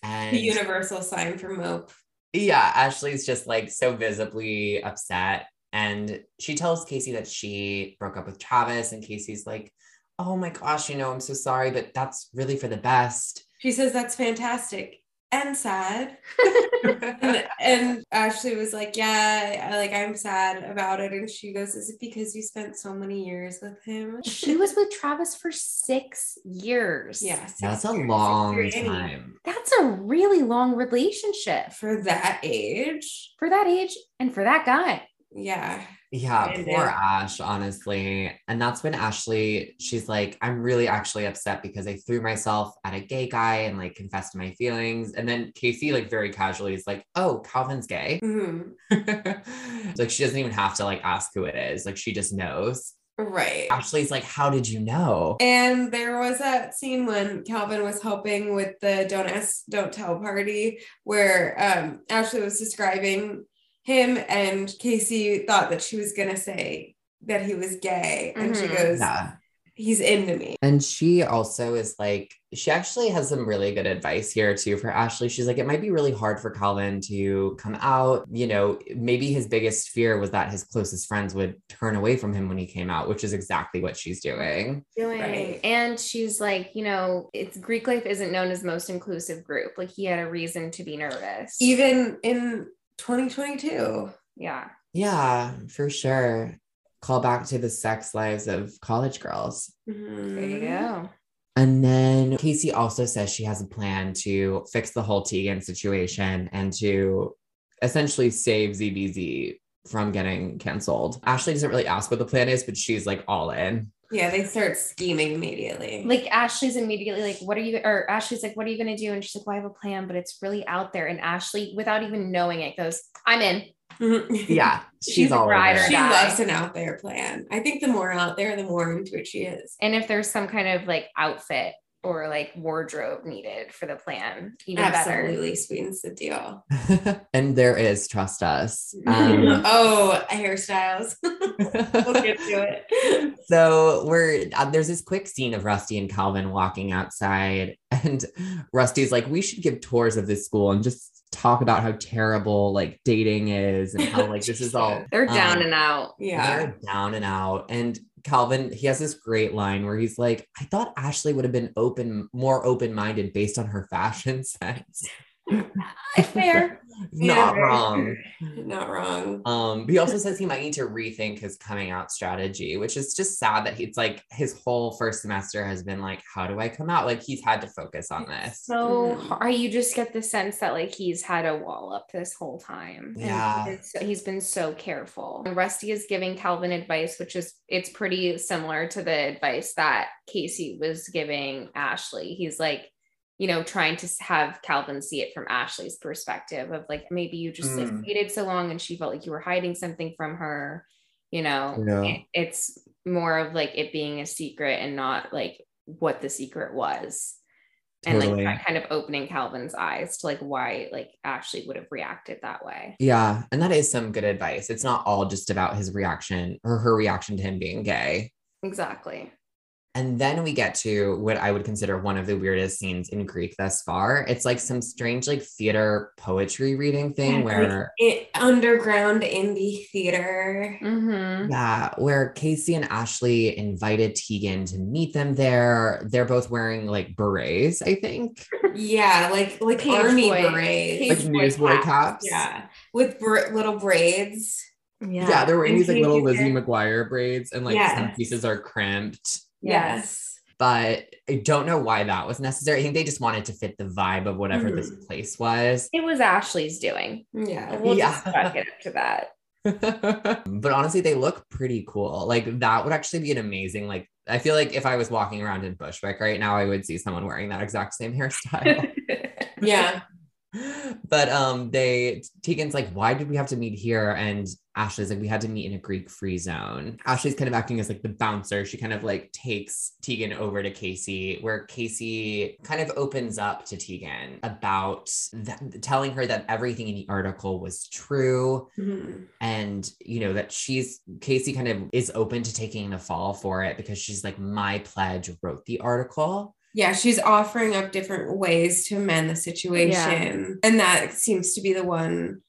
And The universal sign for mope. Yeah, Ashleigh's just like so visibly upset. And she tells Casey that she broke up with Travis, and Casey's like, Oh my gosh, you know, I'm so sorry, but that's really for the best. She says that's fantastic and sad. and, and Ashleigh was like, "Yeah, I, like I'm sad about it." And she goes, "Is it because you spent so many years with him?" She was with Travis for six years. Yeah, six That's a long time. That's a really long relationship for that age. for that age and for that guy. Yeah, Yeah, poor Ash, honestly. And that's when Ashleigh, she's like, I'm really actually upset because I threw myself at a gay guy and like confessed my feelings. And then Casey, like, very casually is like, Oh, Calvin's gay. Mhm. like, she doesn't even have to like ask who it is. Like, she just knows. right. Ashleigh's like, How did you know? And there was that scene when Calvin was helping with the don't ask, don't tell party, where um, Ashleigh was describing him, and Casey thought that she was gonna say that he was gay, and she Mhm. goes, Yeah. "He's into me." And she also is like, she actually has some really good advice here too for Ashleigh. She's like, it might be really hard for Calvin to come out. You know, maybe his biggest fear was that his closest friends would turn away from him when he came out, which is exactly what she's doing. doing Right. and she's like you know it's greek life isn't known as most inclusive group like he had a reason to be nervous Even in 2022. yeah Yeah, for sure. Call back to the sex lives of college girls. Mm-hmm. there you go And then Casey also says she has a plan to fix the whole Tegan situation and to essentially save ZBZ from getting canceled. Ashleigh doesn't really ask what the plan is, but she's like all in. Yeah, they start scheming immediately. like ashleigh's immediately like what are you or ashleigh's like what are you going to do and she's like well i have a plan but it's really out there and ashleigh without even knowing it goes i'm in Mhm. Yeah, she's, She's a all ride over or it. she die. loves an out there plan. I think the more out there, the more into it she is. and if there's some kind of like outfit or like wardrobe needed for the plan even better Absolutely sweetens the deal. and there is trust us. Um, oh, hairstyles. we'll get to it. so we're uh, there's this quick scene of Rusty and Calvin walking outside, and Rusty's like, "We should give tours of this school and just talk about how terrible like dating is and how like this is all they're down um, and out Yeah. They're down and out. And Calvin, he has this great line where he's like, I thought Ashleigh would have been open, more open minded based on her fashion sense. fair Not Yeah. wrong. Not wrong. Um, but he also says he might need to rethink his coming out strategy, which is just sad that he's like his whole first semester has been like, how do I come out? Like he's had to focus on this. so Mhm. hard. You just get the sense that like he's had a wall up this whole time. Yeah. he's been so- he's been so careful. And Rusty is giving Calvin advice, which is it's pretty similar to the advice that Casey was giving Ashleigh. He's like, you know, trying to have Calvin see it from Ashleigh's perspective of like maybe you just like Mm. waited so long and she felt like you were hiding something from her. You know, Yeah. it- it's more of like it being a secret and not like what the secret was and like kind of opening Calvin's eyes to like why like Ashleigh would have reacted that way. Yeah. And that is some good advice. It's not all just about his reaction or her reaction to him being gay. Exactly. And then we get to what I would consider one of the weirdest scenes in Greek thus far. It's like some strange, like theater poetry reading thing Yeah, where, It, underground indie theater. Mm-hmm. yeah, where Casey and Ashleigh invited Tegan to meet them there. They're both wearing like berets, I think, Yeah, like like Page army boy. berets. Page like newsboy caps. caps. Yeah, with br- little braids. Yeah. Yeah, they're wearing And these like little Lizzie McGuire braids, and like some pieces are crimped. Yes. But I don't know why that was necessary. I think they just wanted to fit the vibe of whatever this Mhm. place was. It was Ashleigh's doing. Yeah. We'll just Yeah. chalk it up to that. but honestly, they look pretty cool. Like that would actually be an amazing. Like I feel like if I was walking around in Bushwick right now, I would see someone wearing that exact same hairstyle. Yeah. but um, they Tegan's like, why did we have to meet here? And Ashleigh's like, we had to meet in a Greek free zone. Ashleigh's kind of acting as like the bouncer. She kind of like takes Tegan over to Casey, where Casey kind of opens up to Tegan about that, telling her that everything in the article was true. Mhm. And, you know, that she's Casey kind of is open to taking the fall for it because she's like, my pledge wrote the article. Yeah, she's offering up different ways to amend the situation. And that seems to be the one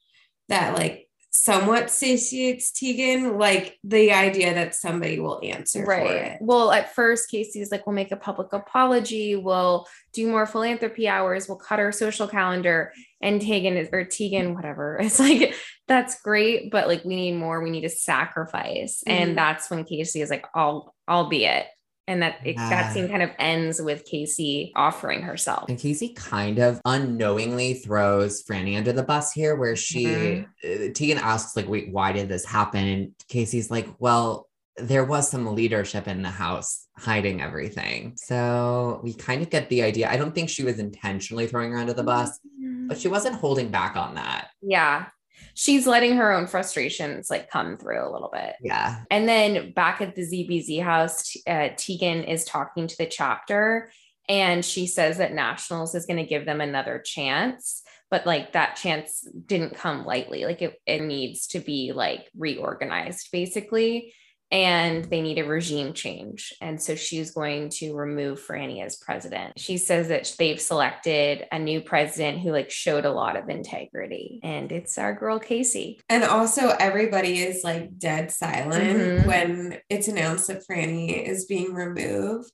that like somewhat satiates Tegan, like the idea that somebody will answer for it. Well, at first, Casey's like, we'll make a public apology. We'll do more philanthropy hours. We'll cut our social calendar. And Tegan is, or Tegan, whatever. It's like, that's great, but like, we need more. We need a sacrifice. Mhm. And that's when Casey is like, I'll, I'll be it. And that it, Yeah. that scene kind of ends with Casey offering herself. And Casey kind of unknowingly throws Franny under the bus here, where she, Mhm. uh, Tegan asks, like, wait, why did this happen? And Casey's like, well, there was some leadership in the house hiding everything. So we kind of get the idea. I don't think she was intentionally throwing her under the bus, but she wasn't holding back on that. Yeah. She's letting her own frustrations like come through a little bit. Yeah. And then back at the ZBZ house, uh, Tegan is talking to the chapter and she says that Nationals is going to give them another chance. But like that chance didn't come lightly. Like it, it needs to be like reorganized basically. And they need a regime change. And so she's going to remove Franny as president. She says that they've selected a new president who like showed a lot of integrity. And it's our girl Casey. And also, everybody is like dead silent Mhm. when it's announced that Franny is being removed.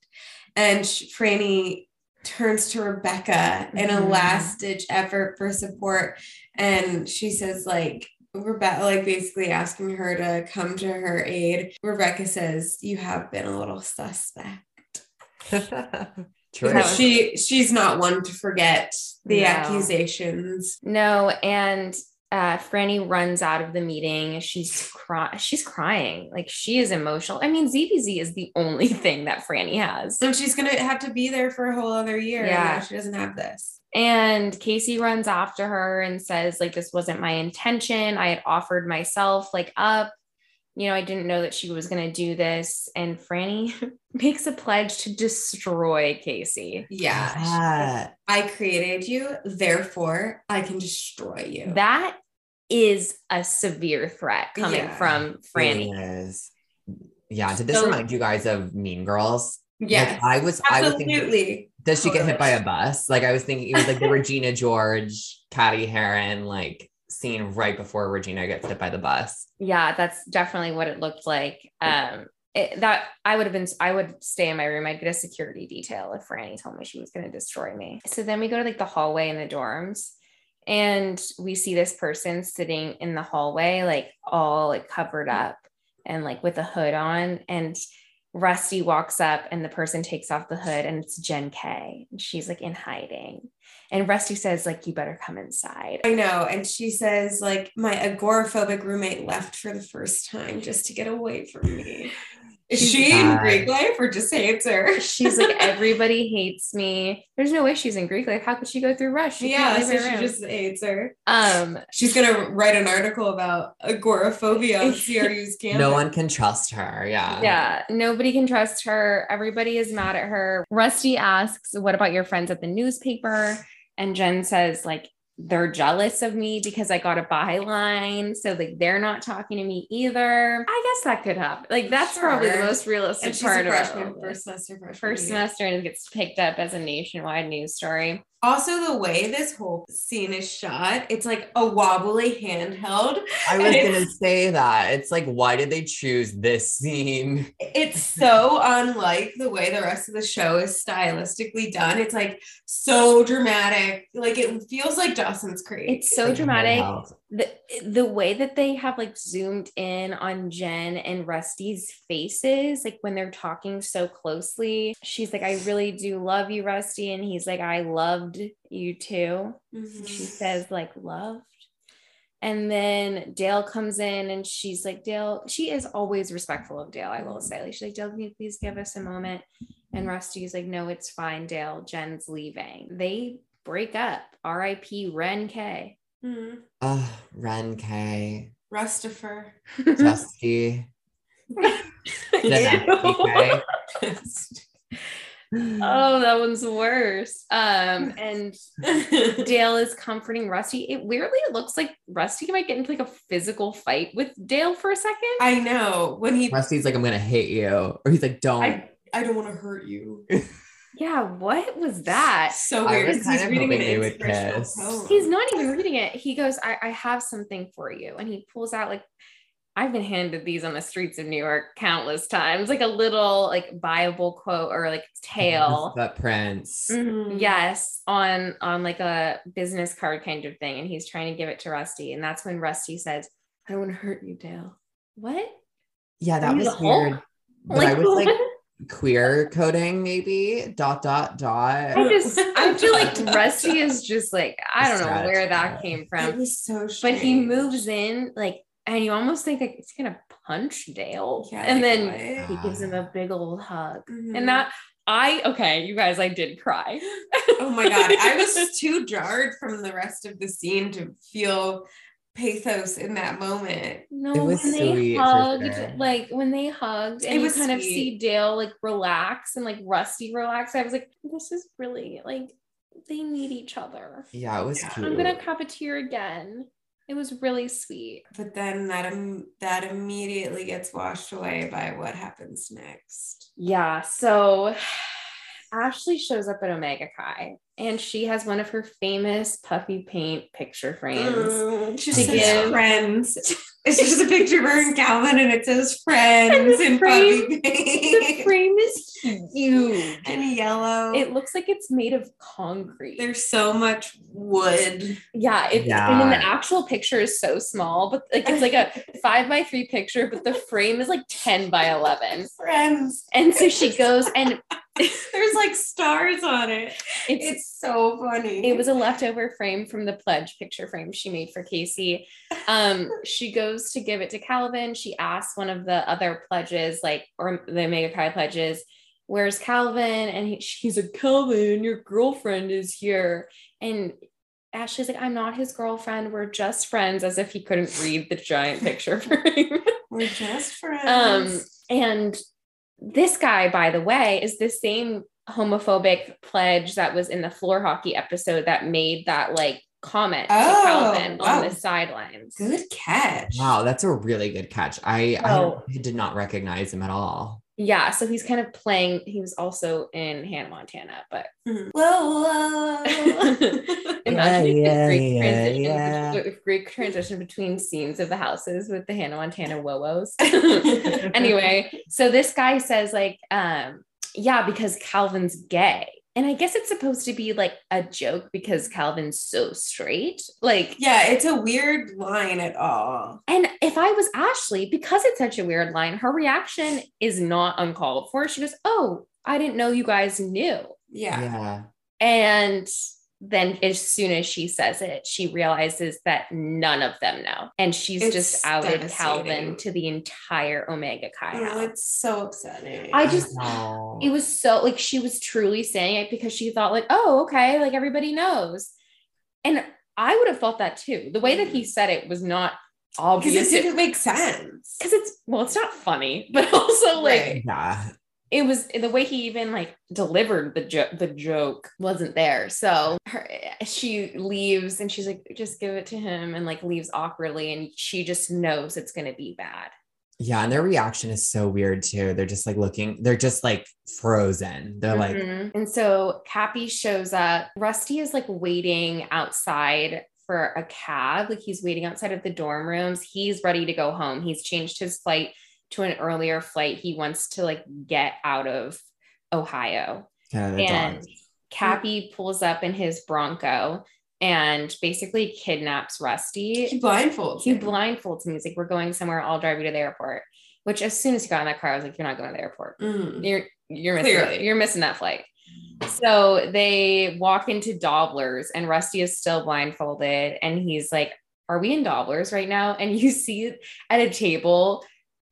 And Franny turns to Rebecca in a Mhm. last ditch effort for support. And she says, like, Rebecca, like basically asking her to come to her aid. Rebecca says, You have been a little suspect. True. Because she she's not one to forget the No. accusations. No, and uh Franny runs out of the meeting. She's crying. She's crying. Like she is emotional. I mean, ZBZ is the only thing that Franny has. And she's gonna have to be there for a whole other year. Yeah. she doesn't have this. And Casey runs after her and says, like, this wasn't my intention. I had offered myself like up. You know, I didn't know that she was gonna do this. And Franny makes a pledge to destroy Casey. Yeah. Yeah. I created you, therefore I can destroy you. That is a severe threat coming Yeah. from Franny. Really is. Yeah. Did this So- remind you guys of Mean Girls? Like. I was I was thinking absolutely. Does she get hit by a bus? Like I was thinking it was like the Regina George, Catty Heron, like scene right before Regina gets hit by the bus. yeah that's definitely what it looked like um it, that i would have been i would stay in my room i'd get a security detail if franny told me she was going to destroy me so then we go to like the hallway in the dorms and we see this person sitting in the hallway like all like covered up and like with a hood on and rusty walks up and the person takes off the hood and it's jen k and she's like in hiding and rusty says like you better come inside I know. And she says, like, my agoraphobic roommate left for the first time just to get away from me. Is She's she in. Greek life or just hates her? She's like, everybody hates me. There's no way she's in Greek life. How could she go through Rush? She yeah, so she room. just hates her. um, She's gonna write an article about agoraphobia on CRU's campus. No one can trust her. Yeah. yeah, nobody can trust her. Everybody is mad at her. Rusty asks, "What about your friends at the newspaper?" And Jen says, like, they're jealous of me because I got a byline. So like they're not talking to me either. I guess that could happen. Like that's probably the most realistic part of freshman, it. first semester freshman. First year. semester and it gets picked up as a nationwide news story. Also, the way this whole scene is shot, it's like a wobbly handheld. I was gonna say that. It's like, why did they choose this scene? It's so unlike the way the rest of the show is stylistically done. It's like so dramatic. Like it feels like Dawson's Creek. It's so Like, dramatic. the the way that they have like zoomed in on Jen and Rusty's faces, like when they're talking so closely, she's like, I really do love you, Rusty. And he's like, I loved you too. Mhm. She says, like, loved. And then Dale comes in and she's like, Dale, she is always respectful of Dale, I will say. Like, she's like, Dale, can you please give us a moment? And Rusty's like, no, it's fine, Dale. Jen's leaving. They break up. R.I.P. Ren K. Mm. Oh, Ren K, Rustifer. Dusty, Zanaki K. oh, that one's worse. Um, and Dale is comforting Rusty. It weirdly looks like Rusty might get into like a physical fight with Dale for a second. I know when he. Rusty's like, I'm gonna hit you, or he's like, don't. I, I don't want to hurt you. yeah, what was that? So I weird. was 'cause kind he's of reading hoping an would kiss. He's not even reading it. He goes, I, I have something for you. And he pulls out like I've been handed these on the streets of New York countless times, like a little like Bible quote or like tale. footprints. Mhm. Yes, on on like a business card kind of thing, and he's trying to give it to Rusty, and that's when Rusty says, "I don't want to hurt you, Dale." What? Yeah, that was weird. But I was like queer coding, maybe dot dot dot. I just I feel like Rusty is just like I don't know where that came It from, was so but he moves in like, and you almost think like he's gonna punch Dale, Yeah, and then what? he gives him a big old hug, Mhm. and that I okay, you guys, I did cry. Oh my god, I was too jarred from the rest of the scene to feel pathos in that moment. No, It was when they sweet hugged, sure. like when they hugged, and It you was kind of see Dale like relax and like Rusty relax. I was like, this is really like they need each other. Yeah, it was Yeah. cute. I'm gonna have a tear again. It was really sweet. But then that Im- that immediately gets washed away by what happens next. Yeah. So Ashleigh shows up at Omega Chi and she has one of her famous puffy paint picture frames. Mm, to give- friends. It's just a picture of her and Calvin, and it says friends the in frame- puffy The frame is huge. and yellow. It looks like it's made of concrete. There's so much wood. Yeah, it, and then the actual picture is so small, but like it's like a five by three picture, but the frame is like 10 by 11. Friends. And so she goes, and There's like stars on it. it's, It's so funny. it was a leftover frame from the pledge picture frame she made for Casey. Um, she goes to give it to Calvin. She asks one of the other pledges, like, or the Omega Chi pledges, where's Calvin? And he, she's like, Calvin, your girlfriend is here. And Ashleigh's like, I'm not his girlfriend. We're just friends, as if he couldn't read the giant picture frame. We're just friends. um, and this guy, by the way, is the same homophobic pledge that was in the floor hockey episode that made that like comment Oh, to Calvin wow. on the sidelines. Good catch. Wow, that's a really good catch. I, Oh. I did not recognize him at all. Yeah, so he's kind of playing. He was also in Hannah Montana, but. Whoa, whoa. imagine if the yeah, Greek yeah, transition, yeah. Greek transition between scenes of the houses with the Hannah Montana wowos. anyway, so this guy says like, um, yeah, because Calvin's gay. And I guess it's supposed to be like a joke because Calvin's so straight. Like, yeah, it's a weird line at all. and if I was Ashleigh, because it's such a weird line, her reaction is not uncalled for. She goes, Oh, I didn't know you guys knew. Yeah. Yeah. And then as soon as she says it, she realizes that none of them know. And she's It's just outed devastating. Calvin to the entire Omega Chi Oh, it's so upsetting. I just No. it was so like she was truly saying it because she thought like oh okay like everybody knows and i would have thought that too the way that he mm-hmm. said it was not because obvious it didn't make sense. because it's well it's not funny but also like Right. yeah. It was the way he even like delivered the joke the joke wasn't there so her, she leaves and she's like just give it to him and like leaves awkwardly and she just knows it's going to be bad Yeah. And their reaction is so weird too. They're just like looking, they're just like frozen. They're like, Mhm. and so Cappy shows up. Rusty is like waiting outside for a cab. Like he's waiting outside of the dorm rooms. He's ready to go home. He's changed his flight to an earlier flight. He wants to like get out of Ohio. kind And dogs. Cappy pulls up in his Bronco and basically kidnaps Rusty He blindfolds. he him. blindfolds me. He's like, "We're going somewhere. I'll drive you to the airport." Which, as soon as he got in that car, I was like, "You're not going to the airport. Mm. You're you're missing Clearly. you're missing that flight." So they walk into Dobler's, and Rusty is still blindfolded, and he's like, "Are we in Dobler's right now?" And you see at a table.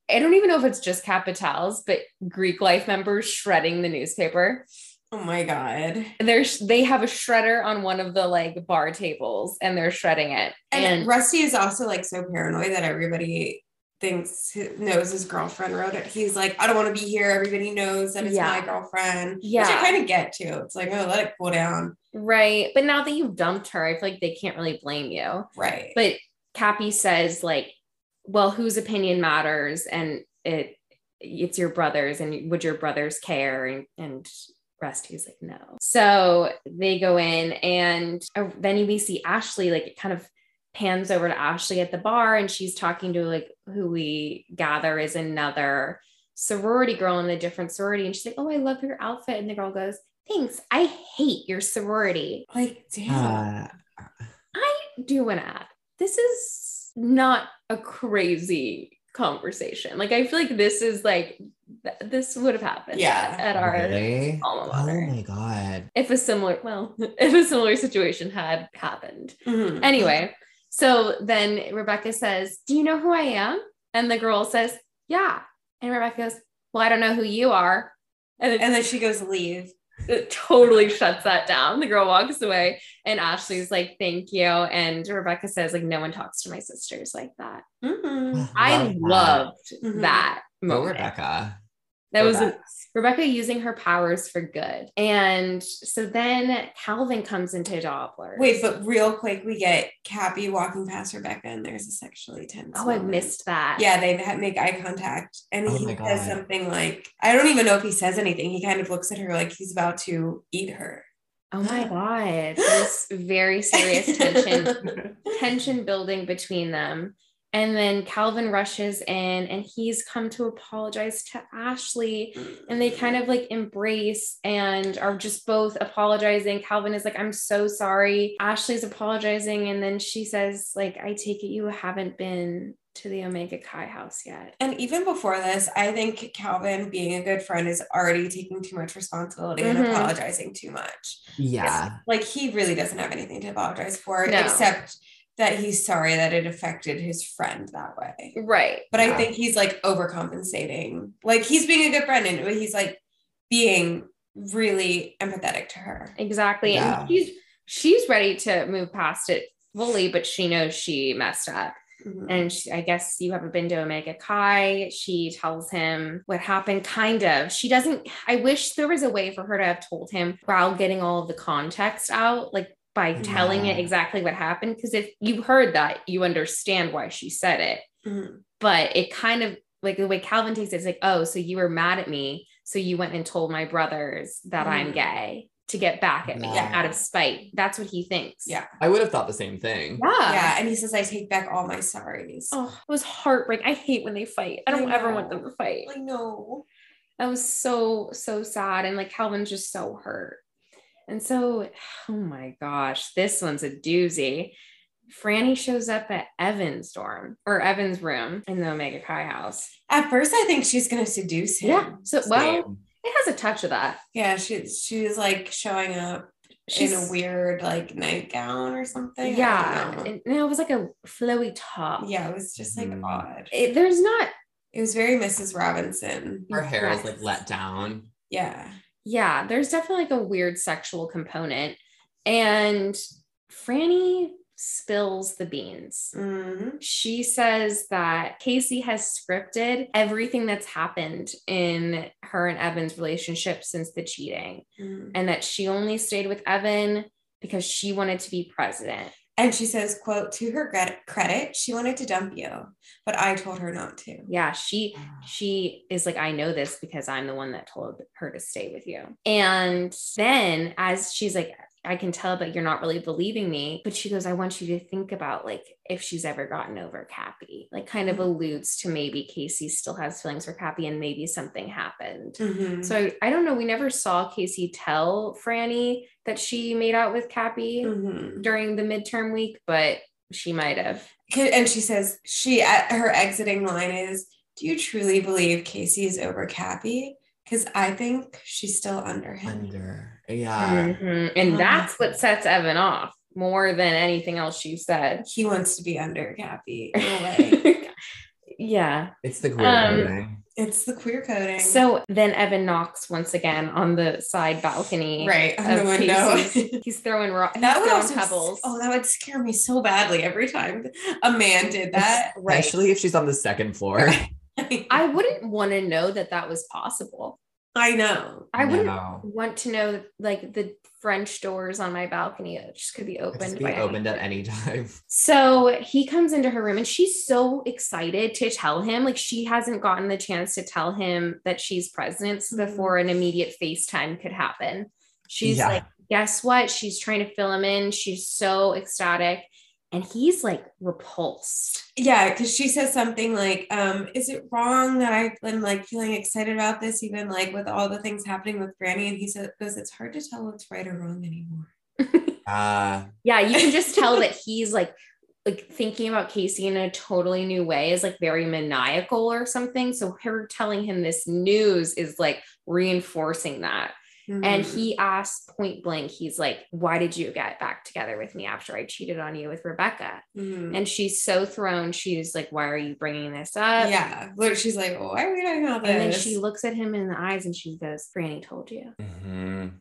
I don't even know if it's just Kappa Taus, but Greek life members shredding the newspaper. Oh my god. There's they have a shredder on one of the like bar tables and they're shredding it. And, And, Rusty is also like so paranoid that everybody thinks knows his girlfriend wrote it. He's like, I don't want to be here. Everybody knows that it's Yeah. my girlfriend. Yeah, Which I kind of get too. It's like, oh, let it cool down. right. But now that you've dumped her, I feel like they can't really blame you. Right. But Cappy says, like, well, whose opinion matters and it it's your brother's and would your brothers care? And, and Rusty's like, no. So they go in and uh, then we see Ashleigh, like it kind of pans over to Ashleigh at the bar and she's talking to like who we gather is another sorority girl in a different sorority. And she's like, oh, I love your outfit. And the girl goes, thanks. I hate your sorority. like, damn. Uh, I do want to add, this is not a crazy conversation. Like, I feel like this is like, th- this would have happened Yeah. at, at our really? alma Oh my god. if a similar, well, if a similar situation had happened. Mhm. Anyway, so then Rebecca says, Do you know who I am? And the girl says, Yeah. And Rebecca goes, Well, I don't know who you are. And then And then she goes, leave. It totally shuts that down. The girl walks away, and Ashleigh's like, "Thank you." And Rebecca says, "Like no one talks to my sisters like that." Mhm. I Love that. loved Mhm. that Go moment. Rebecca. That was Bex. Rebecca using her powers for good. And so then Calvin comes into Dobler. Wait, but real quick, we get Cappy walking past Rebecca, and there's a sexually tense. oh, I missed that. Yeah, they make eye contact, and Oh he says God. something like, "I don't even know if he says anything." He kind of looks at her like he's about to eat her. Oh my god, there's very serious tension tension building between them. And then Calvin rushes in and he's come to apologize to Ashleigh. And they kind of like embrace and are just both apologizing. Calvin is like, I'm so sorry. Ashleigh's apologizing. And then she says, like, I take it you haven't been to the Omega Chi house yet. And even before this, I think Calvin, being a good friend, is already taking too much responsibility and Mhm. apologizing too much. Yeah. Like he really doesn't have anything to apologize for, No. except that he's sorry that it affected his friend that way. Right. But I think he's like overcompensating. Like he's being a good friend and he's like being really empathetic to her. Exactly. Yeah. And she's she's ready to move past it fully, but she knows she messed up. Mhm. and she, I guess you haven't been to Omega Chi. She tells him what happened, kind of. She doesn't. I wish there was a way for her to have told him while getting all of the context out, like by telling it exactly what happened. Because if you heard that, you understand why she said it. Mhm. But it kind of like the way Calvin takes it, it's like, oh, so you were mad at me, so you went and told my brothers that I'm Mhm. gay to get back at me Yeah. out of spite. That's what he thinks. Yeah. I would have thought the same thing. Yeah. Yeah. And he says, I take back all my sorries. Oh, it was heartbreak. I hate when they fight. I I don't ever want them to fight. I know. That was so, so sad. And like Calvin's just so hurt. And so, oh my gosh, this one's a doozy. Franny shows up at Evan's dorm or Evan's room in the Omega Chi house. At first, I think she's going to seduce him. Yeah. So, well, Same. it has a touch of that. Yeah. She, she's like showing up She's in a weird like nightgown or something. Yeah. don't. And, no, it was like a flowy top. Yeah. It was just like Mhm. odd. It- there's not, It was very Mrs. Robinson. Her hair is like let down. Yeah. Yeah, there's definitely like a weird sexual component. And Franny spills the beans. Mhm. She says that Casey has scripted everything that's happened in her and Evan's relationship since the cheating, Mhm. and that she only stayed with Evan because she wanted to be president. And she says, quote, to her credit, credit, she wanted to dump you, but I told her not to. Yeah, she she is like, I know this because I'm the one that told her to stay with you. And then as she's like, I can tell that you're not really believing me, but she goes, I want you to think about like if she's ever gotten over Cappy, like kind of Mhm. alludes to maybe Casey still has feelings for Cappy and maybe something happened. Mhm. So I, I don't know. We never saw Casey tell Franny that she made out with Cappy Mhm. during the midterm week, but she might have. And she says, she, at her exiting line is, do you truly believe Casey is over Cappy? Because I think she's still under him. Under. Yeah. Mhm. And that's what sets Evan off more than anything else you said. He wants to be under Cappy in way. yeah. It's the queer Um, coding. It's the queer coding. So then Evan knocks once again on the side balcony. right on the window. Casey's. He's throwing rocks. He's that would throwing also pebbles. oh that would scare me so badly every time a man did that. right. Especially if she's on the second floor. I wouldn't want to know that that was possible. I know. I wouldn't No. want to know like the French doors on my balcony that just could be It could opened. be by opened at any time. So he comes into her room and she's so excited to tell him, like she hasn't gotten the chance to tell him that she's pregnant Mhm. before an immediate FaceTime could happen. She's Yeah. like, guess what? She's trying to fill him in. She's so ecstatic. And he's like repulsed. Yeah, because she says something like, um, is it wrong that I've been like feeling excited about this, even like with all the things happening with Franny? And he says, goes, it's hard to tell what's right or wrong anymore. Uh, Yeah, you can just tell that he's like like thinking about Casey in a totally new way is like very maniacal or something. So her telling him this news is like reinforcing that. And Mhm. he asks point blank, he's like, Why did you get back together with me after I cheated on you with Rebecca? Mhm. And she's so thrown. She's like, Why are you bringing this up? yeah, look, she's like, why are we talking about this? And then she looks at him in the eyes and she goes, Franny told you. mhm.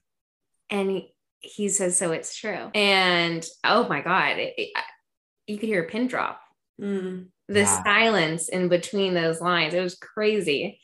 And he, he says, So it's true. And oh my God, it, it- you could hear a pin drop. Mm. the Yeah. silence in between those lines. It was crazy.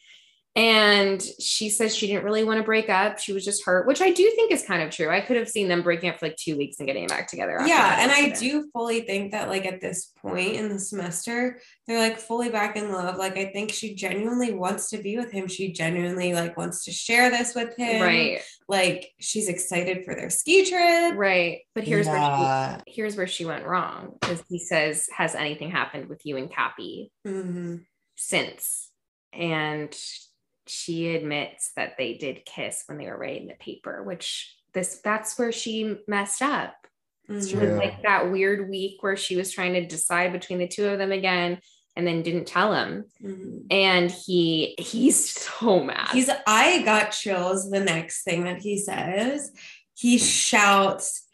And she says she didn't really want to break up. She was just hurt, which I do think is kind of true. I could have seen them breaking up for like two weeks and getting back together. Yeah, and I do fully think that like at this point in the semester, they're like fully back in love. Like I think she genuinely wants to be with him. She genuinely like wants to share this with him. Right, Like she's excited for their ski trip. right. But here's where she here's where she went wrong because he says, "Has anything happened with you and Cappy Mhm. since?" And she admits that they did kiss when they were writing the paper, which this that's where she messed up. It's Mhm. It was True. like that weird week where she was trying to decide between the two of them again and then didn't tell him Mhm. and he he's so mad He's I got chills the next thing that he says. He shouts,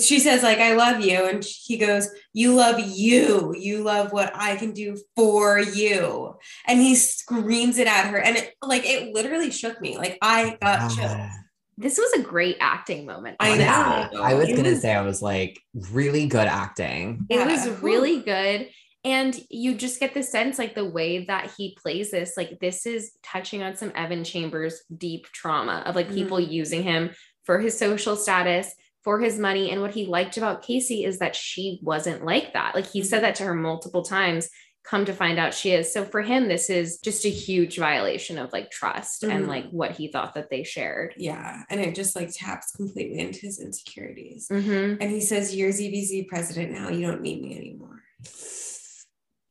she says, like, I love you. And he goes, You love you. You love what I can do for you. And he screams it at her. And it like it literally shook me. Like I got chills. Yeah. this was a great acting moment I know. Yeah, I was gonna say I was like really good acting. it was really good and you just get the sense like the way that he plays this like this is touching on some evan chambers deep trauma of like people mm-hmm. using him for his social status for his money and what he liked about casey is that she wasn't like that like he said that to her multiple times come to find out she is so for him this is just a huge violation of like trust and Mhm. like what he thought that they shared Yeah. And it just like taps completely into his insecurities. Mhm. And he says, You're ZBZ president now. You don't need me anymore.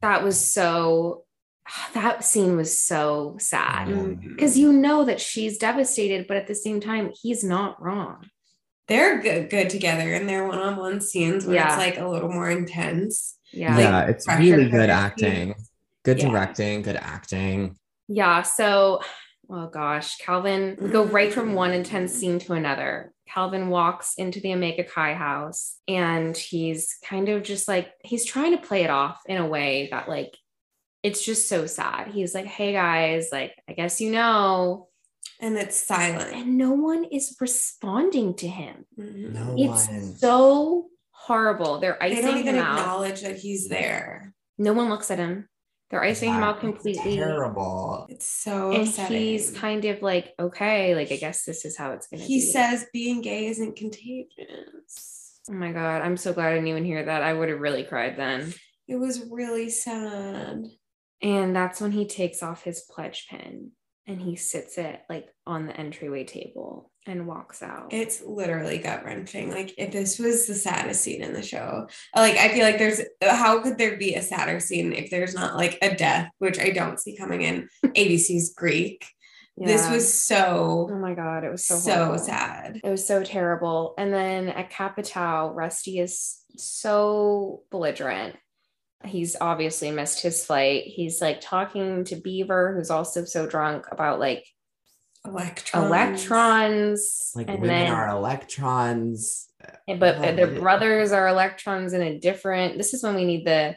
that was so that scene was so sad Mm. because you know that she's devastated, but at the same time, he's not wrong. They're good, good together in their one-on-one scenes where Yeah. it's like a little more intense. Yeah. Yeah, Yeah. it's really good acting. Good Yeah. directing, good acting. Yeah. So, oh gosh, Calvin, we go right from one intense scene to another. Calvin walks into the Omega Chi house and he's kind of just like, he's trying to play it off in a way that, like, it's just so sad. He's like, hey guys, like, I guess you know. And it's silent. And no one is responding to him. Mhm. No It's one. so horrible. They're They icing don't even him out. acknowledge that he's there. No one looks at him. They're icing him out completely. Terrible. It's so And upsetting. he's kind of like, okay, like I guess this is how it's gonna he be. says being gay isn't contagious. Oh my god, I'm so glad I didn't even hear that. I would have really cried then. It was really sad. And that's when he takes off his pledge pin and he sits it like on the entryway table and walks out. It's literally gut wrenching. Like if this was the saddest scene in the show, like I feel like there's how could there be a sadder scene if there's not like a death, which I don't see coming in ABC's Greek. This was so oh my god, it was so so, horrible. sad. It was so terrible. And then at Kappa Tau, Rusty is so belligerent. He's obviously missed his flight. He's like talking to Beaver, who's also so drunk about like Electrons. electrons. Like and women then, are electrons. but oh, Yeah, their brothers are electrons in a different. This is when we need the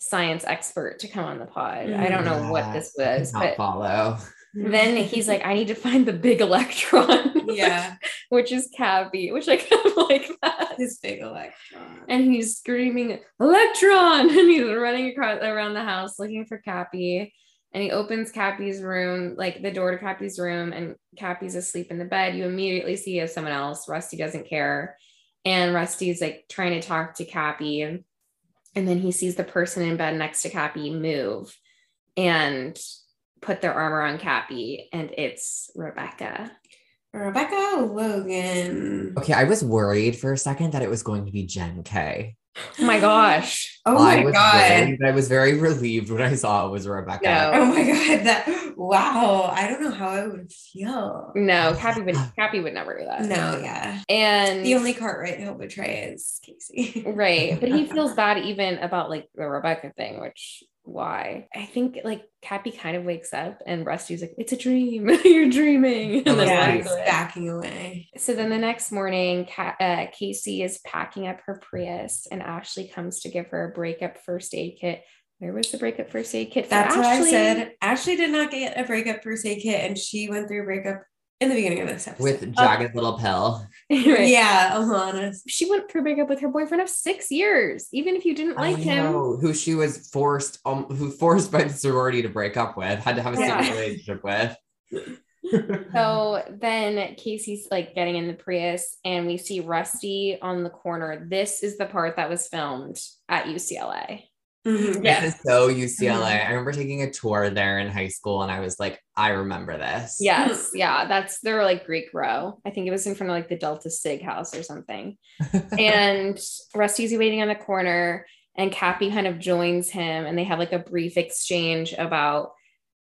science expert to come on the pod. I don't know what this was, cannot but follow. Then he's like, I need to find the big electron. Yeah, which is Cappy, which I kind of like that. his big electron. And he's screaming, Electron! And he's running across around the house looking for Cappy. And he opens Cappy's room, like the door to Cappy's room, and Cappy's asleep in the bed. You immediately see he has someone else. Rusty doesn't care. And Rusty's like trying to talk to Cappy. And then he sees the person in bed next to Cappy move and put their arm around Cappy. And it's Rebecca. Rebecca Logan. Okay, I was worried for a second that it was going to be Jen K. Oh my gosh. Oh I my was god. worried, but I was very relieved when I saw it was Rebecca. No. Oh my god. That wow. I don't know how I would feel. No, Cappy would Cappy would never do that. No, yeah. And The only Cartwright he'll betray is Casey. right. But he feels bad even about like the Rebecca thing, which why? I think like Cappie kind of wakes up and Rusty's like, it's a dream. You're dreaming. And then yeah, he's away. backing away. So then the next morning, Ca- uh, Casey is packing up her Prius and Ashleigh comes to give her a breakup first aid kit. Where was the breakup first aid kit? That's what I said. Ashleigh did not get a breakup first aid kit, and she went through a breakup in the beginning of this episode. With Jagged Little Pill. Right. yeah, Alana. She went for a breakup with her boyfriend of six years, even if you didn't like I him. know, who she was forced, um, who forced by the sorority to break up with, had to have a Yeah. secret relationship with. So then Casey's like getting in the Prius, and we see Rusty on the corner. This is the part that was filmed at UCLA. Mhm, This is so UCLA. Mm-hmm. I remember taking a tour there in high school, and I was like, I remember this. Yes, yeah, that's they're like Greek row. I think it was in front of like the Delta Sig house or something. and Rusty's waiting on the corner, and Cappie kind of joins him, and they have like a brief exchange about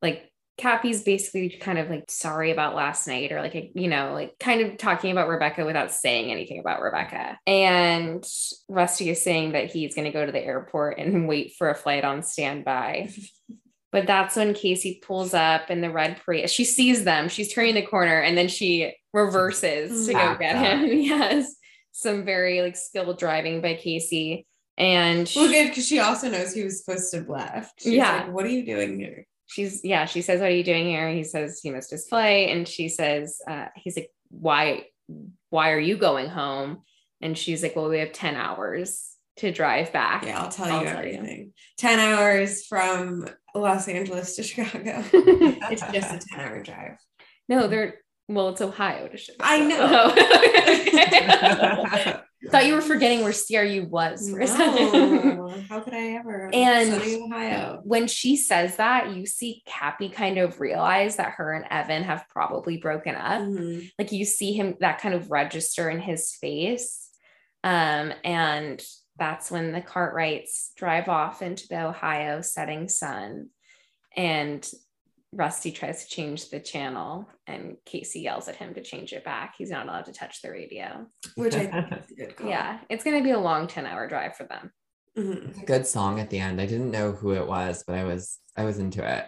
like Cappie's basically kind of like sorry about last night, or like you know, like kind of talking about Rebecca without saying anything about Rebecca. And Rusty is saying that he's going to go to the airport and wait for a flight on standby. But that's when Casey pulls up in the red Prius. She sees them. She's turning the corner and then she reverses to go get him. Yes. Some very like skilled driving by Casey. And Well, good because she also knows he was supposed to have left. She's Yeah. like, what are you doing here? She's, yeah, she says, What are you doing here? He says he missed his flight. And she says, uh, He's like, Why, why are you going home? And she's like, Well, we have 10 hours to drive back. Yeah, I'll tell I'll you tell you. everything. 10 hours from Los Angeles to Chicago. it's just a 10 hour drive. no, they're, well, it's Ohio to Chicago. I know. Oh. Thought you were forgetting where CRU was for a second. How could I ever? And- Ohio. when she says that, you see Cappie kind of realize that her and Evan have probably broken up. Mhm. Like you see him that kind of register in his face. Um, and that's when the Cartwrights drive off into the Ohio setting sun. And Rusty tries to change the channel, and Casey yells at him to change it back. He's not allowed to touch the radio. Which I think is a good call. Yeah, it's going to be a long 10 hour drive for them. Mhm. Good song at the end. I didn't know who it was, but I was I was into it.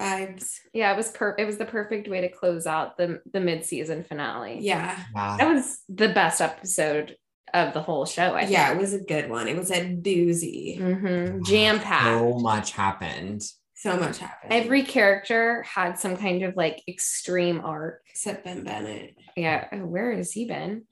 Vibes. Yeah, it was per it was the perfect way to close out the the mid-season finale. Yeah. Wow. That was the best episode of the whole show, I yeah, it was a good one. It was a doozy. Mhm. Jam packed. So much happened. So much happened. Every character had some kind of like extreme arc. except Ben Bennett. Yeah, oh, where has he been?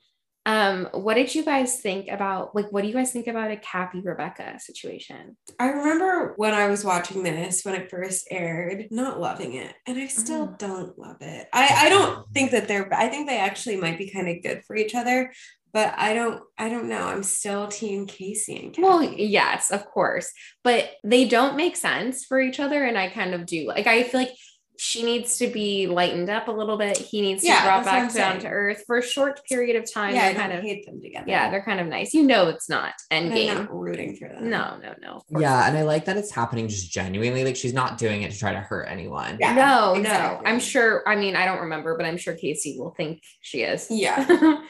Um, what did you guys think about like what do you guys think about a Cappie Rebecca situation? I remember when I was watching this when it first aired, not loving it. And I still Mhm. don't love it. I, I don't think that they're I think they actually might be kind of good for each other, but I don't I don't know. I'm still team Casey and Kathy. Well, yes, of course, but they don't make sense for each other, and I kind of do. Like, I feel like she needs to be lightened up a little bit. He needs to Yeah, be brought back down saying. to earth for a short period of time. yeah, I they're kind of hate them together. yeah, they're kind of nice. You know, it's not I'm not rooting for them. No, no, no. Yeah, not. and I like that it's happening just genuinely. Like she's not doing it to try to hurt anyone. Yeah, no, exactly. no. I'm sure. I mean, I don't remember, but I'm sure Casey will think she is. Yeah.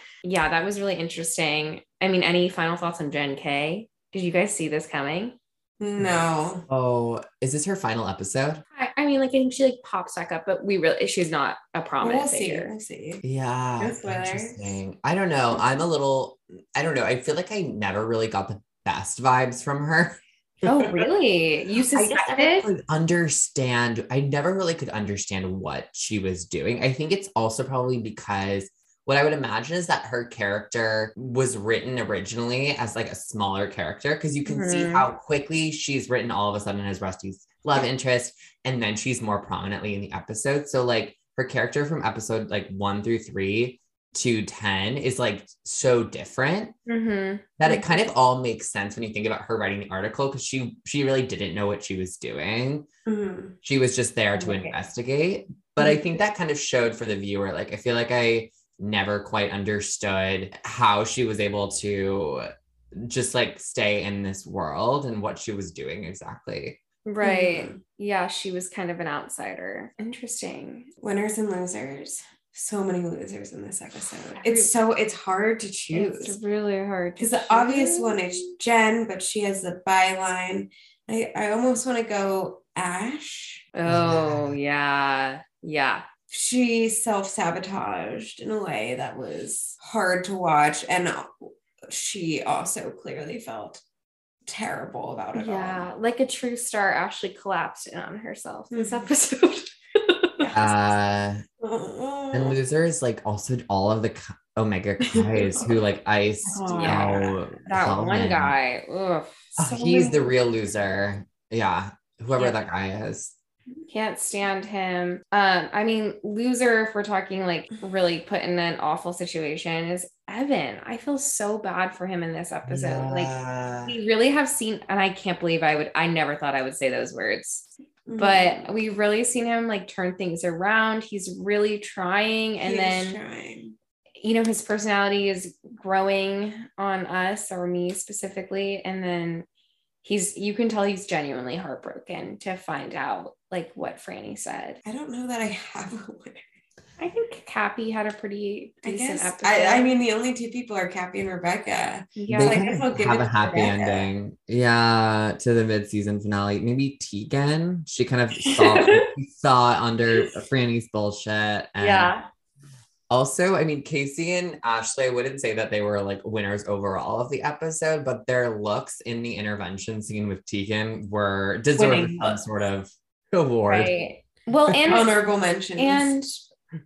yeah, that was really interesting. I mean, any final thoughts on Jen K? Did you guys see this coming? No. Oh, is this her final episode? I, I mean, like I think she like pops back up, but we really she's not a prominent We'll see. figure. We'll see. Yeah. Interesting. I don't know. I'm a little, I don't know. I feel like I never really got the best vibes from her. Oh, really? You I suspected? could understand. I never really could understand what she was doing. I think it's also probably because what I would imagine is that her character was written originally as like a smaller character because you can see Mhm. how quickly she's written all of a sudden as Rusty's love interest, and then she's more prominently in the episode. So like her character from episode like one through three to ten is like so different Mm-hmm. that it kind of all makes sense when you think about her writing the article because she she really didn't know what she was doing. Mhm. She was just there to Okay. investigate. But I think that kind of showed for the viewer. Like I feel like I never quite understood how she was able to just like stay in this world and what she was doing exactly. Right. Mhm. Yeah, she was kind of an outsider. Interesting. Winners and losers. So many losers in this episode. It's so it's hard to choose. It's really hard. Because the obvious one is Jen, but she has the byline. I, I almost want to go Ash. Oh, yeah. Yeah. She self sabotaged in a way that was hard to watch. And she also clearly felt terrible about it Yeah. Like a true star, Ashleigh collapsed in on herself this Mhm. episode. Uh all. and losers like also all of the Omega guys who like ice Oh, yeah. that one guy. Ugh, Oh, so he's the real loser. Yeah. Whoever Yeah. that guy is. Can't stand him. Um, I mean, loser, if we're talking like really put in an awful situation, is Evan. I feel so bad for him in this episode. Like we really have seen, and I can't believe I would, I never thought I would say those words, Mhm. but we've really seen him like turn things around. He's really trying. And He then, trying. you know, his personality is growing on us or me specifically. And then he's, you can tell he's genuinely heartbroken to find out like what Franny said. I don't know that I have a winner. I think Cappie had a pretty I decent guess episode. I, I mean the only two people are Cappie and Rebecca. yeah, they I kind guess of I'll give have it a happy Rebecca. ending. Yeah, to the mid-season finale. Maybe Tegan. She kind of saw saw under Franny's bullshit. And yeah, Also, I mean, Casey and Ashleigh, I wouldn't say that they were like winners overall of the episode, but their looks in the intervention scene with Tegan were deserving Winning some sort of award. right. Well, and Honorable mentions. and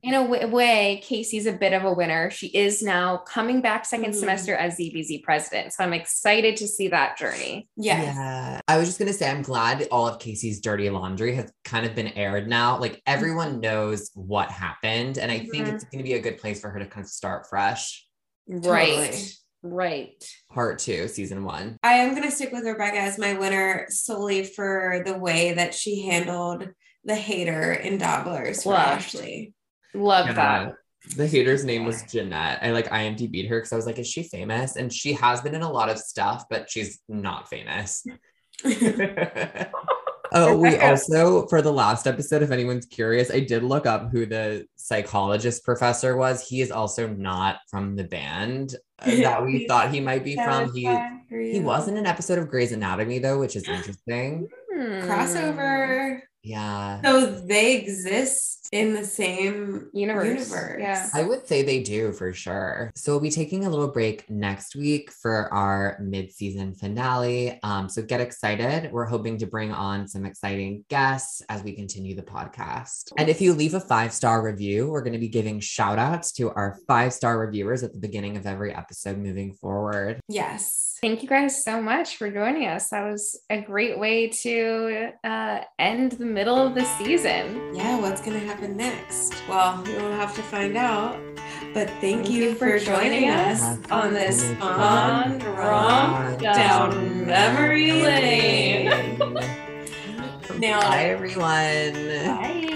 in a w- way, Casey's a bit of a winner. She is now coming back 2nd Mhm. semester as ZBZ president, so I'm excited to see that journey. yes. Yeah. I was just going to say, I'm glad all of Casey's dirty laundry has kind of been aired now. Like everyone knows what happened. And I think Mhm. it's going to be a good place for her to kind of start fresh. Right, Totally. right. Part two, season one. I am gonna stick with Rebecca as my winner solely for the way that she handled the hater in Dobler's for Loved. Ashleigh. Love Yeah. that. The hater's name was Jeanette. I like IMDb'd her because I was like, is she famous? And she has been in a lot of stuff, but she's not famous. oh, we also, for the last episode, if anyone's curious, I did look up who the psychologist professor was. He is also not from the band uh, that we thought he might be from. He he He was in an episode of Grey's Anatomy though, which is interesting. Hmm. crossover. Yeah. So they exist in the same Universe, universe. yeah. I would say they do for sure. So we'll be taking a little break next week for our mid-season finale. Um, so get excited. We're hoping to bring on some exciting guests as we continue the podcast. And if you leave a five-star review, we're going to be giving shout outs to our five-star reviewers at the beginning of every episode moving forward. Yes. Thank you guys so much for joining us. That was a great way to uh, end the middle of the season. Yeah, what's gonna happen next? Well, we'll have to find out. But thank, you, for joining us on this fun romp down memory lane. Nailed Bye, everyone. Bye.